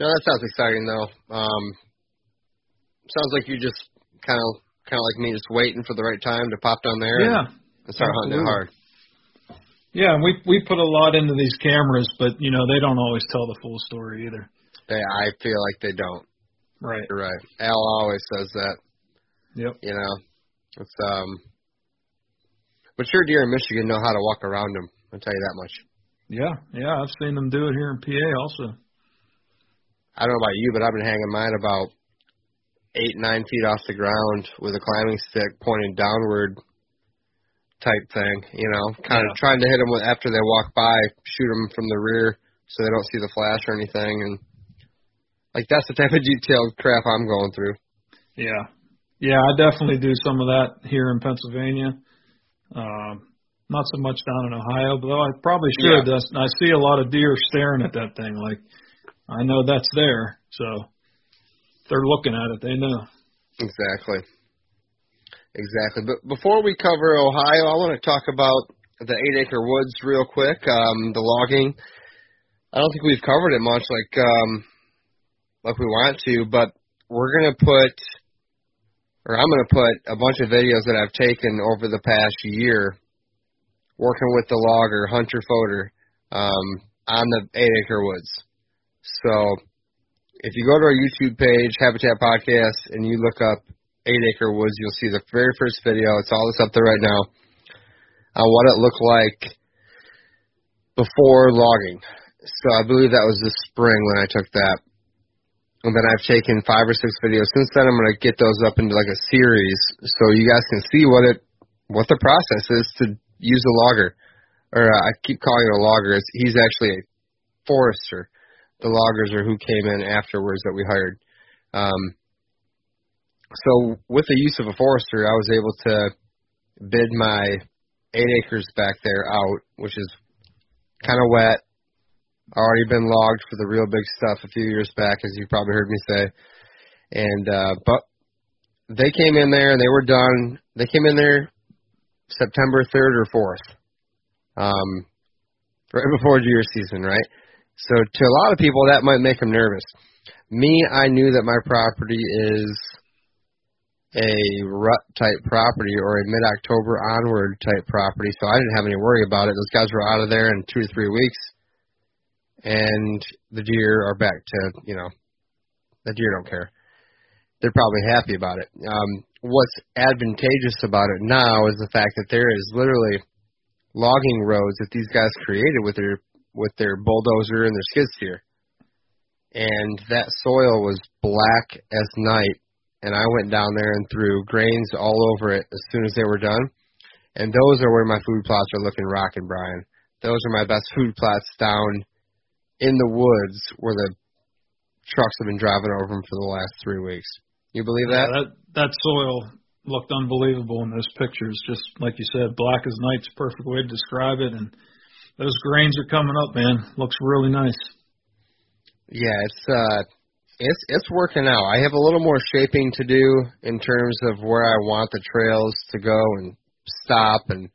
No, that sounds exciting though. Um, sounds like you just kind of kind of like me, just waiting for the right time to pop down there. Yeah, and, and start hunting it hard. yeah, and we we put a lot into these cameras, but you know they don't always tell the full story either. They, I feel like they don't. Right. You're right. Al always says that. Yep. You know, it's um. But sure, deer in Michigan know how to walk around them. I'll tell you that much. Yeah, yeah, I've seen them do it here in PA also. I don't know about you, but I've been hanging mine about eight, nine feet off the ground with a climbing stick pointing downward, type thing. You know, kind of trying to hit them with, after they walk by, shoot them from the rear so they don't see the flash or anything, and like that's the type of detailed crap I'm going through. Yeah. Yeah, I definitely do some of that here in Pennsylvania. Um, not so much down in Ohio, but I probably should. That's, I see a lot of deer staring at that thing. Like, I know that's there, so they're looking at it. They know. Exactly. Exactly. But before we cover Ohio, I want to talk about the eight acre woods real quick. Um, the logging. I don't think we've covered it much like um like we want to, but we're gonna put or I'm gonna put a bunch of videos that I've taken over the past year working with the logger, Hunter Foder, um, on the eight acre woods. So if you go to our YouTube page, Habitat Podcast, and you look up Eight Acre Woods, you'll see the very first video. It's all that's up there right now on what it looked like before logging. So I believe that was this spring when I took that. And then I've taken five or six videos since then. I'm gonna get those up into like a series so you guys can see what it what the process is to use a logger. Or uh, I keep calling it a logger. It's, he's actually a forester the loggers are who came in afterwards that we hired. Um, so with the use of a forester, I was able to bid my eight acres back there out, which is kind of wet. Already been logged for the real big stuff a few years back, as you probably heard me say. And uh, but they came in there and they were done. They came in there September third or fourth, um, right before deer season, right? So to a lot of people, that might make them nervous. Me, I knew that my property is a rut type property or a mid October onward type property, so I didn't have any worry about it. Those guys were out of there in two to three weeks, and the deer are back to you know, the deer don't care. They're probably happy about it. Um, what's advantageous about it now is the fact that there is literally logging roads that these guys created with their with their bulldozer and their skid steer. And that soil was black as night. And I went down there and threw grains all over it as soon as they were done. And those are where my food plots are looking rocking, Brian. Those are my best food plots down in the woods where the trucks have been driving over them for the last three weeks. You believe that? Yeah, that that soil looked unbelievable in those pictures. Just like you said, black as night's a perfect way to describe it. And those grains are coming up, man. Looks really nice. Yeah, it's uh it's it's working out. I have a little more shaping to do in terms of where I want the trails to go and stop and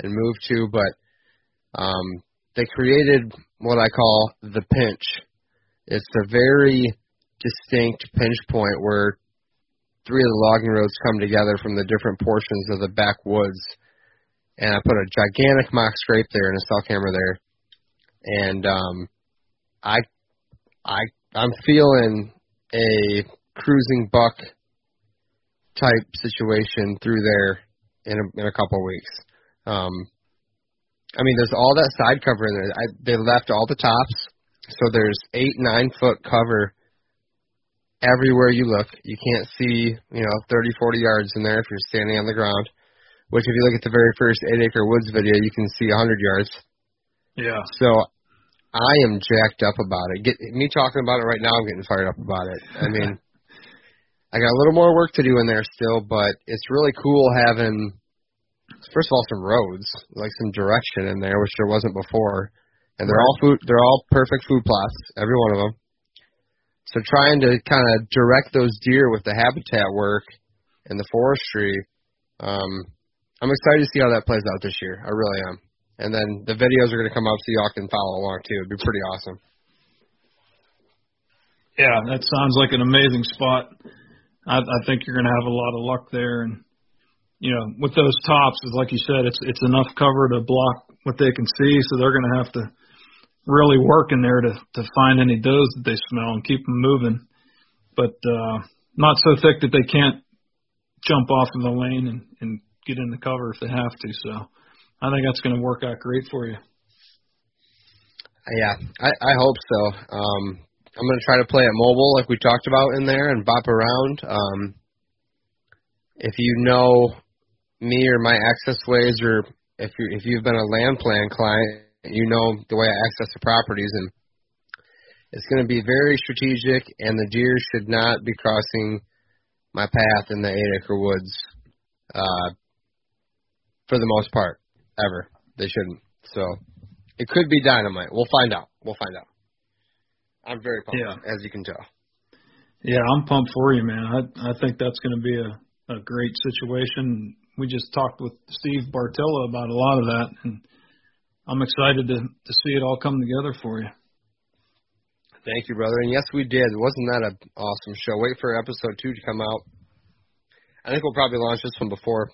and move to, but um they created what I call the pinch. It's a very distinct pinch point where three of the logging roads come together from the different portions of the backwoods. And I put a gigantic mock scrape there and a cell camera there. And um I I I'm feeling a cruising buck type situation through there in a, in a couple of weeks. Um, I mean, there's all that side cover in there. I, they left all the tops, so there's eight nine foot cover everywhere you look. You can't see, you know, 30, 40 yards in there if you're standing on the ground. Which, if you look at the very first eight acre woods video, you can see 100 yards. Yeah. So I am jacked up about it. Get me talking about it right now. I'm getting fired up about it. I mean, <laughs> I got a little more work to do in there still, but it's really cool having first of all some roads, like some direction in there, which there wasn't before. And they're all food. They're all perfect food plots, every one of them. So trying to kind of direct those deer with the habitat work and the forestry, um, I'm excited to see how that plays out this year. I really am. And then the videos are going to come up so y'all can follow along too. It'd be pretty awesome. Yeah, that sounds like an amazing spot. I, I think you're going to have a lot of luck there, and you know, with those tops, is like you said, it's it's enough cover to block what they can see, so they're going to have to really work in there to to find any does that they smell and keep them moving, but uh, not so thick that they can't jump off of the lane and and get in the cover if they have to. So I think that's going to work out great for you. Yeah, I, I hope so. Um, I'm going to try to play it mobile, like we talked about in there, and bop around. Um, if you know me or my access ways, or if you if you've been a land plan client, you know the way I access the properties, and it's going to be very strategic, and the deer should not be crossing my path in the eight acre woods. Uh, for the most part, ever. They shouldn't. So it could be dynamite. We'll find out. We'll find out. I'm very pumped, Yeah. as you can tell. Yeah, I'm pumped for you, man. I I think that's going to be a a great situation. We just talked with Steve Bartylla about a lot of that, and I'm excited to to see it all come together for you. Thank you, brother. And yes, we did. Wasn't that an awesome show? Wait for episode two to come out. I think we'll probably launch this one before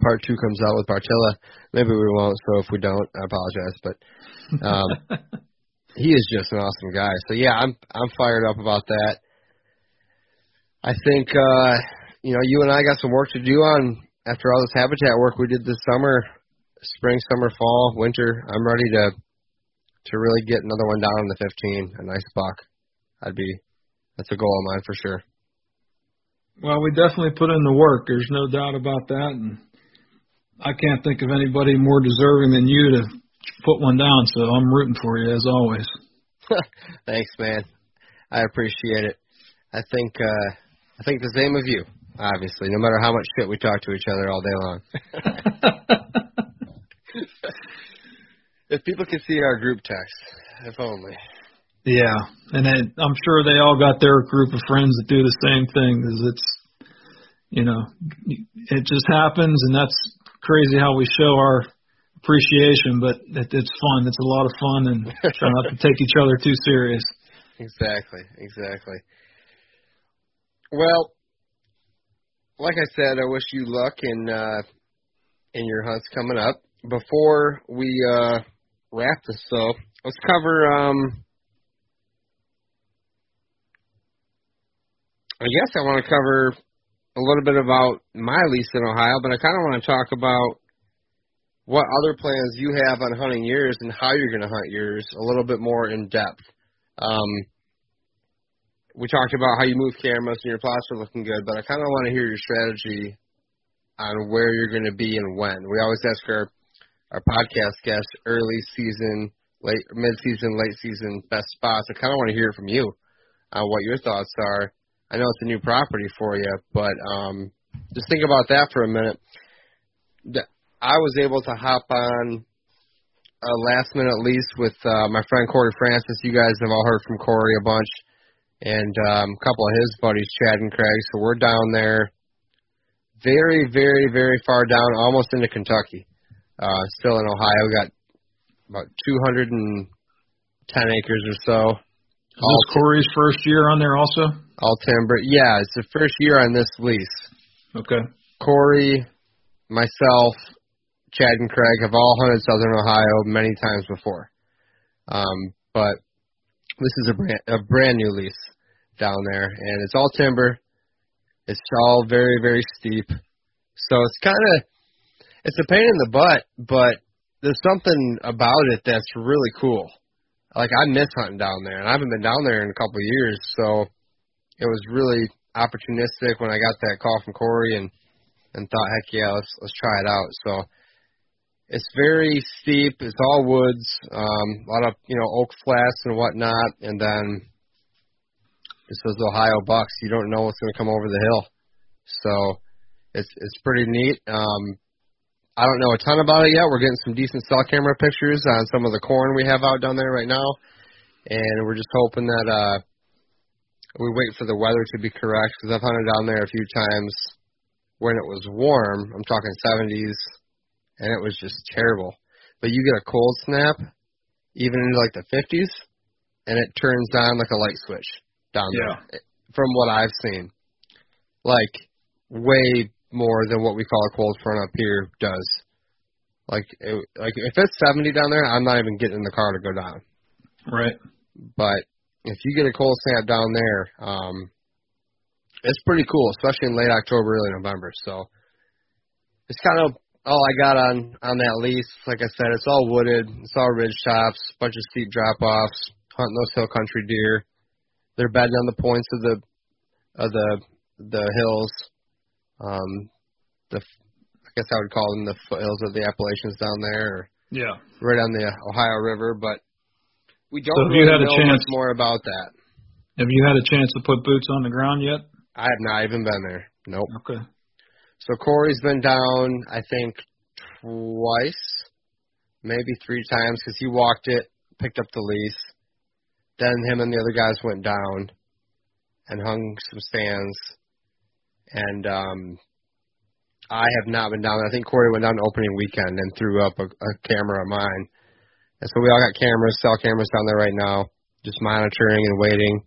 part two comes out with Bartylla. Maybe we won't. So if we don't, I apologize. But um, <laughs> he is just an awesome guy. So yeah, I'm I'm fired up about that. I think uh, you know you and I got some work to do on after all this habitat work we did this summer, spring, summer, fall, winter. I'm ready to to really get another one down in the 15, a nice buck. I'd be that's a goal of mine for sure. Well, we definitely put in the work. There's no doubt about that, and I can't think of anybody more deserving than you to put one down. So I'm rooting for you as always. <laughs> Thanks, man. I appreciate it. I think uh I think the same of you, obviously, no matter how much shit we talk to each other all day long. <laughs> if people could see our group text, if only. Yeah, and then I'm sure they all got their group of friends that do the same thing. Cause it's, you know, it just happens, and that's crazy how we show our appreciation. But it, it's fun. It's a lot of fun, and try not to take each other too serious. <laughs> Exactly, exactly. Well, like I said, I wish you luck in uh in your hunts coming up. Before we uh wrap this up, let's cover um I guess I want to cover a little bit about my lease in Ohio, but I kind of want to talk about what other plans you have on hunting yours and how you're going to hunt yours a little bit more in depth. Um, we talked about how you move cameras and your plots are looking good, but I kind of want to hear your strategy on where you're going to be and when. We always ask our our podcast guests early season, late mid season, late season best spots. I kind of want to hear from you on what your thoughts are. I know it's a new property for you, but um, just think about that for a minute. I was able to hop on a last minute lease with uh, my friend Corey Francis. You guys have all heard from Corey a bunch, and um, a couple of his buddies, Chad and Craig. So we're down there, very, very, very far down, almost into Kentucky. Uh, still in Ohio, we got about 210 acres or so. Is this Corey's first year on there also? All timber. Yeah, it's the first year on this lease. Okay. Corey, myself, Chad and Craig have all hunted Southern Ohio many times before. Um, but this is a brand a brand new lease down there, and it's all timber. It's all very very steep. So it's kind of it's a pain in the butt, but there's something about it that's really cool. Like I miss hunting down there, and I haven't been down there in a couple of years, so it was really opportunistic when I got that call from Corey and and thought, heck yeah, let's let's try it out. So it's very steep. It's all woods, um, a lot of you know oak flats and whatnot, and then it's those Ohio bucks. You don't know what's going to come over the hill, so it's it's pretty neat. Um, I don't know a ton about it yet. We're getting some decent cell camera pictures on some of the corn we have out down there right now, and we're just hoping that uh, we wait for the weather to be correct because I've hunted down there a few times when it was warm. I'm talking 70s, and it was just terrible. But you get a cold snap, even into like the 50s, and it turns on like a light switch down Yeah. there. From what I've seen, like way more than what we call a cold front up here does. Like, it, like if it's 70 down there, I'm not even getting in the car to go down. Right. But if you get a cold snap down there, um, it's pretty cool, especially in late October, early November. So it's kind of all I got on on that lease. Like I said, it's all wooded, it's all ridge tops, bunch of steep drop offs, hunting those hill country deer. They're bedding on the points of the of the the hills. Um, the I guess I would call them the foothills of the Appalachians down there, or Yeah. right on the Ohio River. But we don't So have you really had a chance- much more about that. Have you had a chance to put boots on the ground yet? I have not even been there. Nope. Okay. So Corey's been down, I think, twice, maybe three times, because he walked it, picked up the lease. Then him and the other guys went down and hung some stands. And um I have not been down. I think Corey went down opening weekend and threw up a, a camera of mine. And so we all got cameras, cell cameras down there right now, just monitoring and waiting.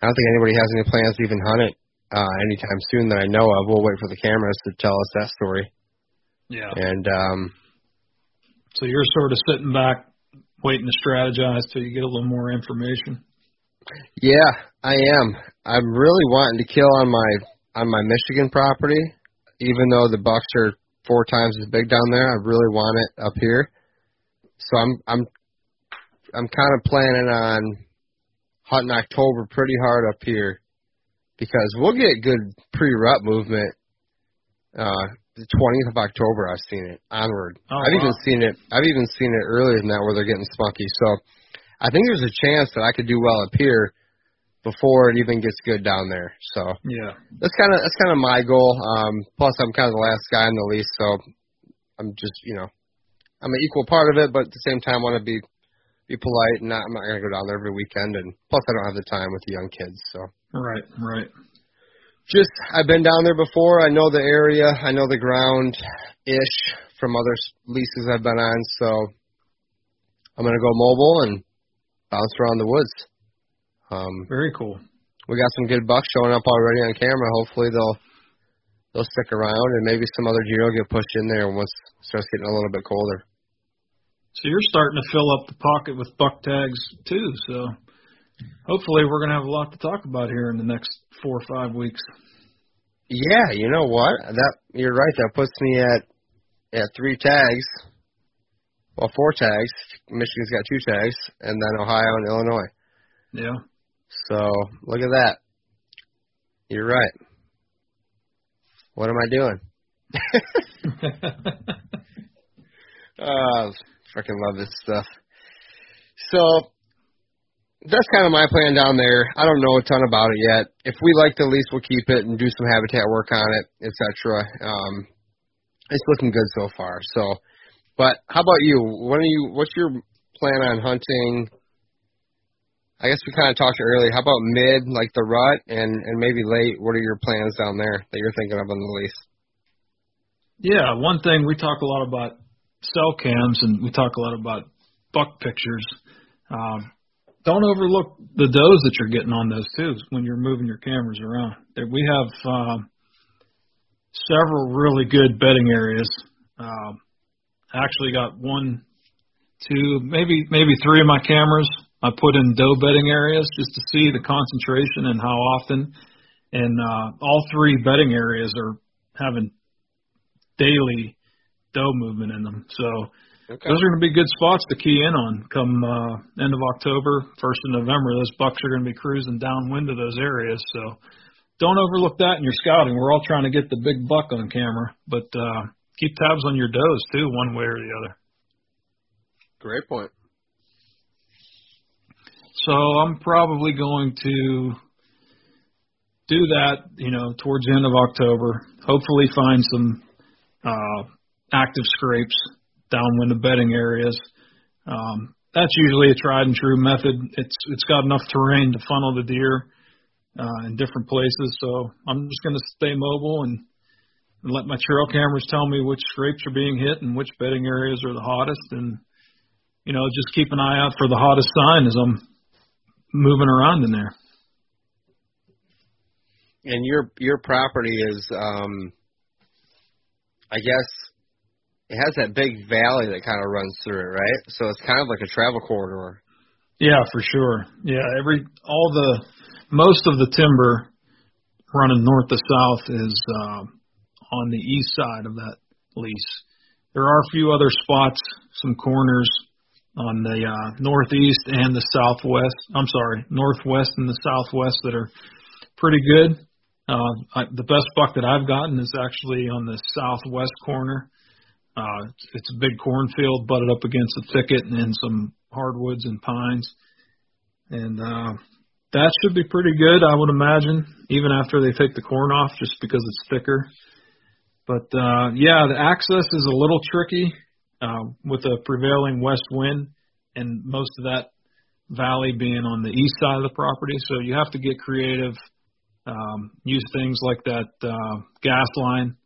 I don't think anybody has any plans to even hunt it uh, anytime soon that I know of. We'll wait for the cameras to tell us that story. Yeah. And um, So you're sort of sitting back, waiting to strategize till you get a little more information. yeah, I am. I'm really wanting to kill on my on my Michigan property, even though the bucks are four times as big down there. I really want it up here. So I'm I'm I'm kind of planning on hunting October pretty hard up here because we'll get good pre-rut movement. Uh, the 20th of October, I've seen it onward. Oh, I've even seen it. I've even seen it earlier than that where they're getting spunky. So I think there's a chance that I could do well up here before it even gets good down there. So Yeah. that's kind of that's kind of my goal. Um, plus, I'm kind of the last guy on the lease, so I'm just you know I'm an equal part of it, but at the same time, I want to be be polite and not I'm not gonna go down there every weekend. And plus, I don't have the time with the young kids, so Right. Right. Just I've been down there before. I know the area. I know the ground ish from other s- leases I've been on. So I'm gonna go mobile and bounce around the woods. Um, Very cool. we got some good bucks showing up already on camera. Hopefully they'll they'll stick around and maybe some other deer will get pushed in there once it starts getting a little bit colder. So you're starting to fill up the pocket with buck tags too. So hopefully we're going to have a lot to talk about here in the next four or five weeks. Yeah, you know what? That you're right. That puts me at at three tags. Well, four tags. Michigan's got two tags, and then Ohio and Illinois. Yeah. So look at that. You're right. What am I doing? <laughs> <laughs> Uh, freaking love this stuff. So that's kind of my plan down there. I don't know a ton about it yet. If we like the lease, we'll keep it and do some habitat work on it, etc. Um, it's looking good so far. So, but how about you? When are you? What's your plan on hunting? I guess we kind of talked earlier. How about mid, like the rut, and and maybe late? What are your plans down there that you're thinking of on the lease? Yeah, one thing we talk a lot about cell cams and we talk a lot about buck pictures. Um, don't overlook the does that you're getting on those too when you're moving your cameras around. We have um, several really good bedding areas. Um, I actually got one, two, maybe maybe three of my cameras. I put in doe bedding areas just to see the concentration and how often. And uh, all three bedding areas are having daily doe movement in them. So Okay. those are going to be good spots to key in on come uh, end of October, first of November. Those bucks are going to be cruising downwind of those areas. So don't overlook that in your scouting. We're all trying to get the big buck on camera, but uh, keep tabs on your does too, one way or the other. Great point. So I'm probably going to do that, you know, towards the end of October. Hopefully find some uh, active scrapes downwind of bedding areas. Um, that's usually a tried and true method. It's it's got enough terrain to funnel the deer uh, in different places. So I'm just going to stay mobile and, and let my trail cameras tell me which scrapes are being hit and which bedding areas are the hottest, and you know just keep an eye out for the hottest sign as I'm moving around in there. And your your property is, um, I guess, it has that big valley that kind of runs through it, right? So it's kind of like a travel corridor. Yeah, for sure. Yeah, every all the most of the timber running north to south is uh, on the east side of that lease. There are a few other spots, some corners on the uh, northeast and the southwest. I'm sorry, northwest and the southwest that are pretty good. Uh, I, the best buck that I've gotten is actually on the southwest corner. Uh, it's, a big cornfield butted up against a thicket and some hardwoods and pines. And uh, that should be pretty good, I would imagine, even after they take the corn off, just because it's thicker. But uh, yeah, the access is a little tricky uh, with a prevailing west wind, and most of that valley being on the east side of the property. So you have to get creative, um, use things like that uh, gas line,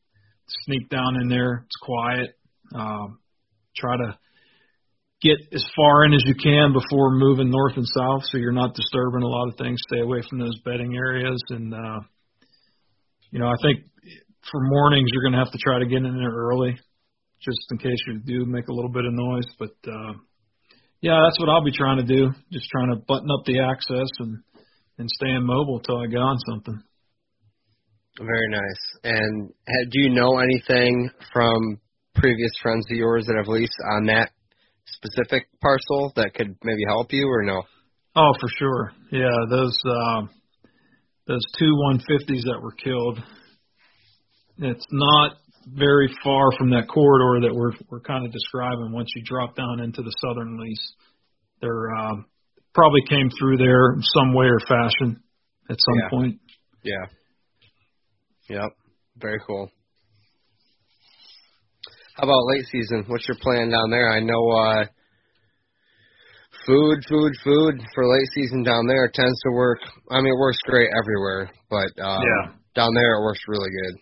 sneak down in there. It's quiet. Um, try to get as far in as you can before moving north and south, so you're not disturbing a lot of things. Stay away from those bedding areas, and uh, you know I think for mornings you're going to have to try to get in there early, just in case you do make a little bit of noise. But uh, yeah, that's what I'll be trying to do. Just trying to button up the access and and staying mobile till I get on something. Very nice. And ha- do you know anything from previous friends of yours that have leased on that specific parcel that could maybe help you, or no? Oh, for sure. Yeah, those uh, those two 150s that were killed. It's not very far from that corridor that we're we're kind of describing. Once you drop down into the southern lease, they're um, probably came through there some way or fashion at some Yeah. point. Yeah. Yep. Very cool. How about late season? What's your plan down there? I know uh food, food, food for late season down there tends to work. I mean, it works great everywhere, but um, Yeah. down there it works really good.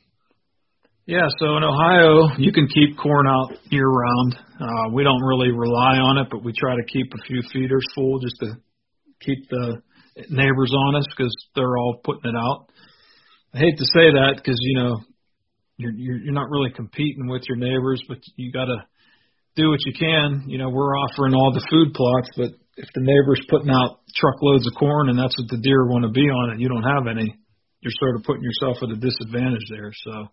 Yeah, so in Ohio, you can keep corn out year round. Uh, we don't really rely on it, but we try to keep a few feeders full just to keep the neighbors honest because they're all putting it out. I hate to say that because you know you're, you're you're not really competing with your neighbors, but you got to do what you can. You know, we're offering all the food plots, but if the neighbor's putting out truckloads of corn and that's what the deer want to be on, and you don't have any, you're sort of putting yourself at a disadvantage there. So.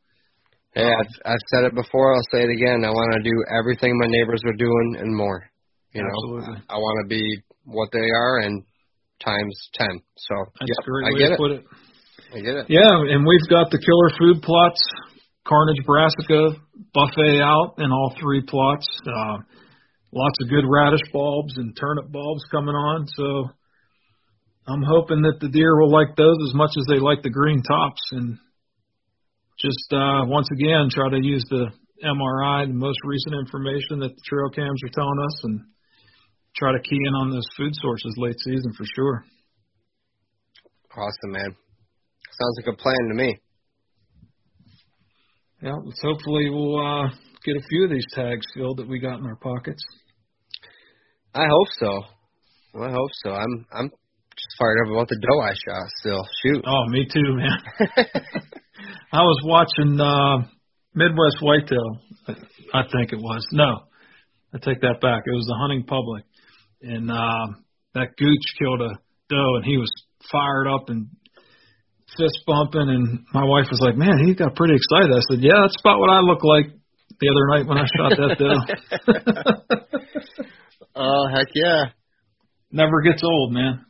Hey, I've, I've said it before. I'll say it again. I want to do everything my neighbors are doing and more. You know, Absolutely. I, I want to be what they are and times ten. So That's yep, a great I way get to it. put it. It. Yeah, and we've got the killer food plots, Carnage Brassica buffet out in all three plots. Uh, lots of good radish bulbs and turnip bulbs coming on. So I'm hoping that the deer will like those as much as they like the green tops. And just uh, once again, try to use the MRI, the most recent information that the trail cams are telling us, and try to key in on those food sources late season for sure. Awesome, man. Sounds like a plan to me. Yeah, let's hopefully we'll uh, get a few of these tags filled that we got in our pockets. I hope so. Well, I hope so. I'm I'm just fired up about the doe I shot still. Shoot. Oh, me too, man. <laughs> <laughs> I was watching uh, Midwest Whitetail. I think it was. No, I take that back. It was the hunting public, and um, that gooch killed a doe, and he was fired up and fist bumping. And my wife was like, "Man, he got pretty excited." I said, "Yeah, that's about what I look like the other night when I shot that doe. <laughs> oh heck yeah! Never gets old, man.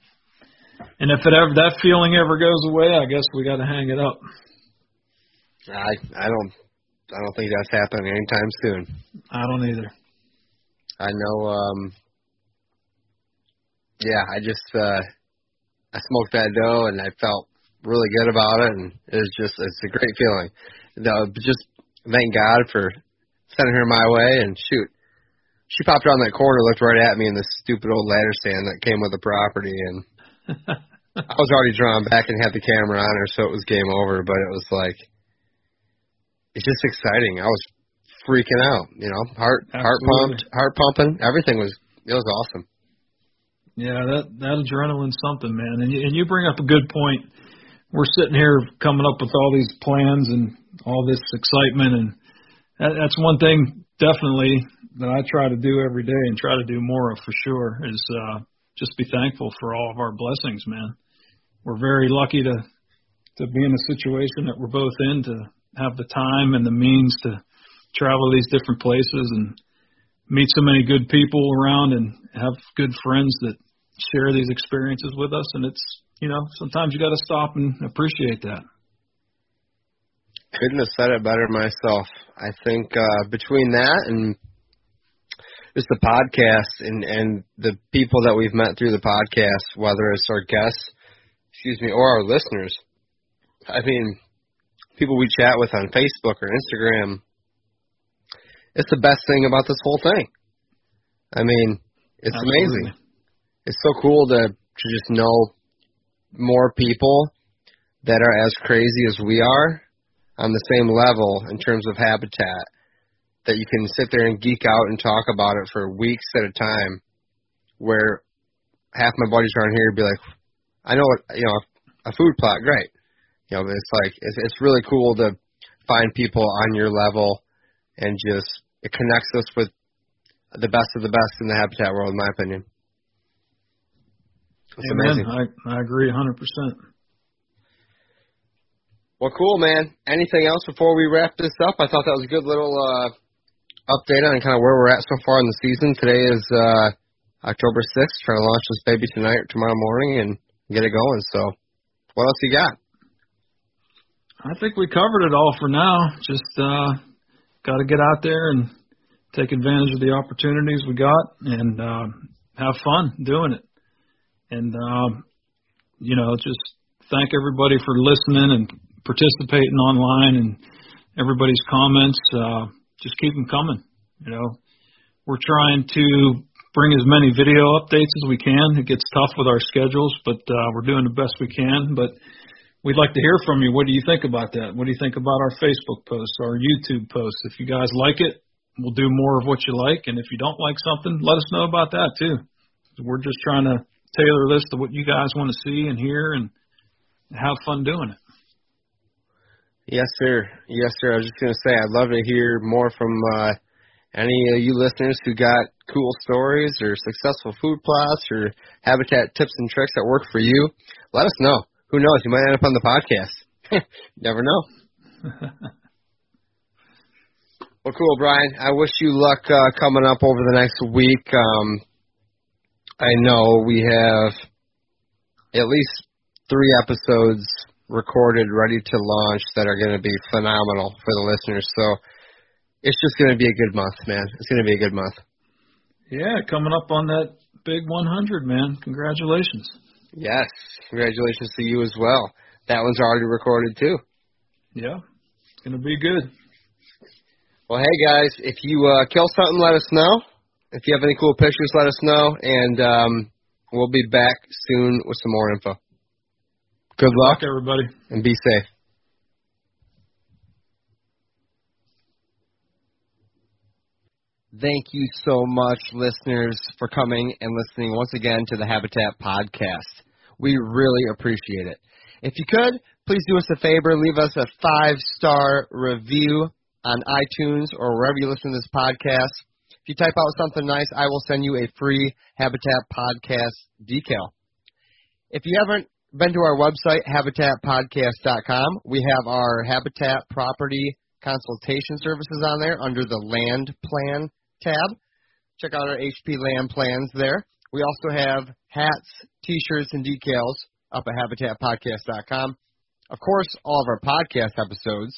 And if it ever that feeling ever goes away, I guess we got to hang it up. I I don't I don't think that's happening anytime soon. I don't either. I know. um Yeah, I just uh I smoked that doe and I felt really good about it, and it's just it's a great feeling. The, just thank God for sending her my way, and shoot, she popped around that corner, looked right at me in the stupid old ladder stand that came with the property, and <laughs> I was already drawn back and had the camera on her, so it was game over. But it was like, it's just exciting. I was freaking out, you know, heart Absolutely. heart pumped, heart pumping, everything was it was awesome. Yeah, that that adrenaline's something, man. And you, and you bring up a good point. We're sitting here coming up with all these plans and all this excitement, and that, that's one thing definitely that I try to do every day and try to do more of for sure is uh, just be thankful for all of our blessings, man. We're very lucky to to be in a situation that we're both in to have the time and the means to travel these different places and meet so many good people around and have good friends that share these experiences with us and it's you know sometimes you got to stop and appreciate that couldn't have said it better myself. I think uh, between that and just the podcast and and the people that we've met through the podcast, whether it's our guests, excuse me, or our listeners, I mean, people we chat with on Facebook or Instagram, it's the best thing about this whole thing. I mean, it's Absolutely. amazing. It's so cool to to just know more people that are as crazy as we are on the same level in terms of habitat that you can sit there and geek out and talk about it for weeks at a time where half my buddies around here would be like, I know what, you know, a food plot, great. You know, it's like, it's, it's really cool to find people on your level and just, it connects us with the best of the best in the habitat world, in my opinion. It's Amen. amazing. I, I agree 100%. Well, cool, man. Anything else before we wrap this up? I thought that was a good little uh, update on kind of where we're at so far in the season. Today is uh, October 6th. Trying to launch this baby tonight or tomorrow morning and get it going. So, what else you got? I think we covered it all for now. Just uh, got to get out there and take advantage of the opportunities we got and uh, have fun doing it. And um, you know, just thank everybody for listening and participating online and everybody's comments. Uh, just keep them coming. You know, we're trying to bring as many video updates as we can. It gets tough with our schedules, but uh, we're doing the best we can. But we'd like to hear from you. What do you think about that? What do you think about our Facebook posts, our YouTube posts? If you guys like it, we'll do more of what you like. And if you don't like something, let us know about that too. We're just trying to tailor this to what you guys want to see and hear and have fun doing it. Yes, sir. Yes, sir. I was just going to say, I'd love to hear more from uh, any of you listeners who got cool stories or successful food plots or habitat tips and tricks that work for you. Let us know. Who knows? You might end up on the podcast. <laughs> Never know. <laughs> well, cool, Brian. I wish you luck uh, coming up over the next week. Um, I know we have at least three episodes recorded, ready to launch that are going to be phenomenal for the listeners. So it's just going to be a good month, man. It's going to be a good month. Yeah, coming up on that big 100, man. Congratulations. Yes, congratulations to you as well. That one's already recorded too. Yeah, it's going to be good. Well, hey guys, if you uh, kill something, let us know. If you have any cool pictures, let us know, and um, we'll be back soon with some more info. Good luck, everybody, and be safe. Thank you so much, listeners, for coming and listening once again to the Habitat Podcast. We really appreciate it. If you could, please do us a favor, leave us a five star review on iTunes or wherever you listen to this podcast. You type out something nice, I will send you a free Habitat Podcast decal. If you haven't been to our website, habitatpodcast.com. We have our Habitat Property consultation services on there under the land plan tab. Check out our HP land plans there. We also have hats, t-shirts, and decals up at habitatpodcast.com. Of course, all of our podcast episodes.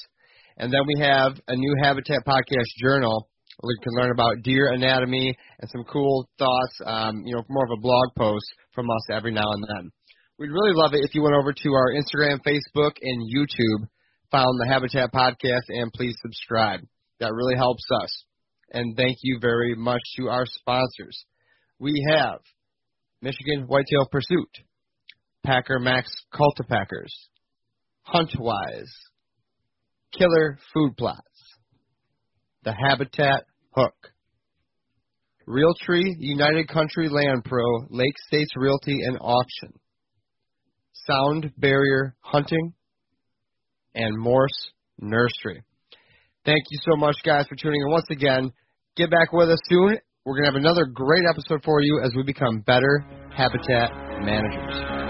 And then we have a new Habitat Podcast journal you can learn about deer anatomy and some cool thoughts, um, you know, more of a blog post from us every now and then. We'd really love it if you went over to our Instagram, Facebook, and YouTube, found the Habitat Podcast, and please subscribe. That really helps us. And thank you very much to our sponsors. We have Michigan Whitetail Pursuit, Packer Maxx Cultipackers, Huntwise, Killer Food Plots, The Habitat Hook, Realtree United Country Land Pro, Lake States Realty and Auction, Sound Barrier Hunting, and Morse Nursery. Thank you so much, guys, for tuning in once again. Get back with us soon. We're going to have another great episode for you as we become better habitat managers.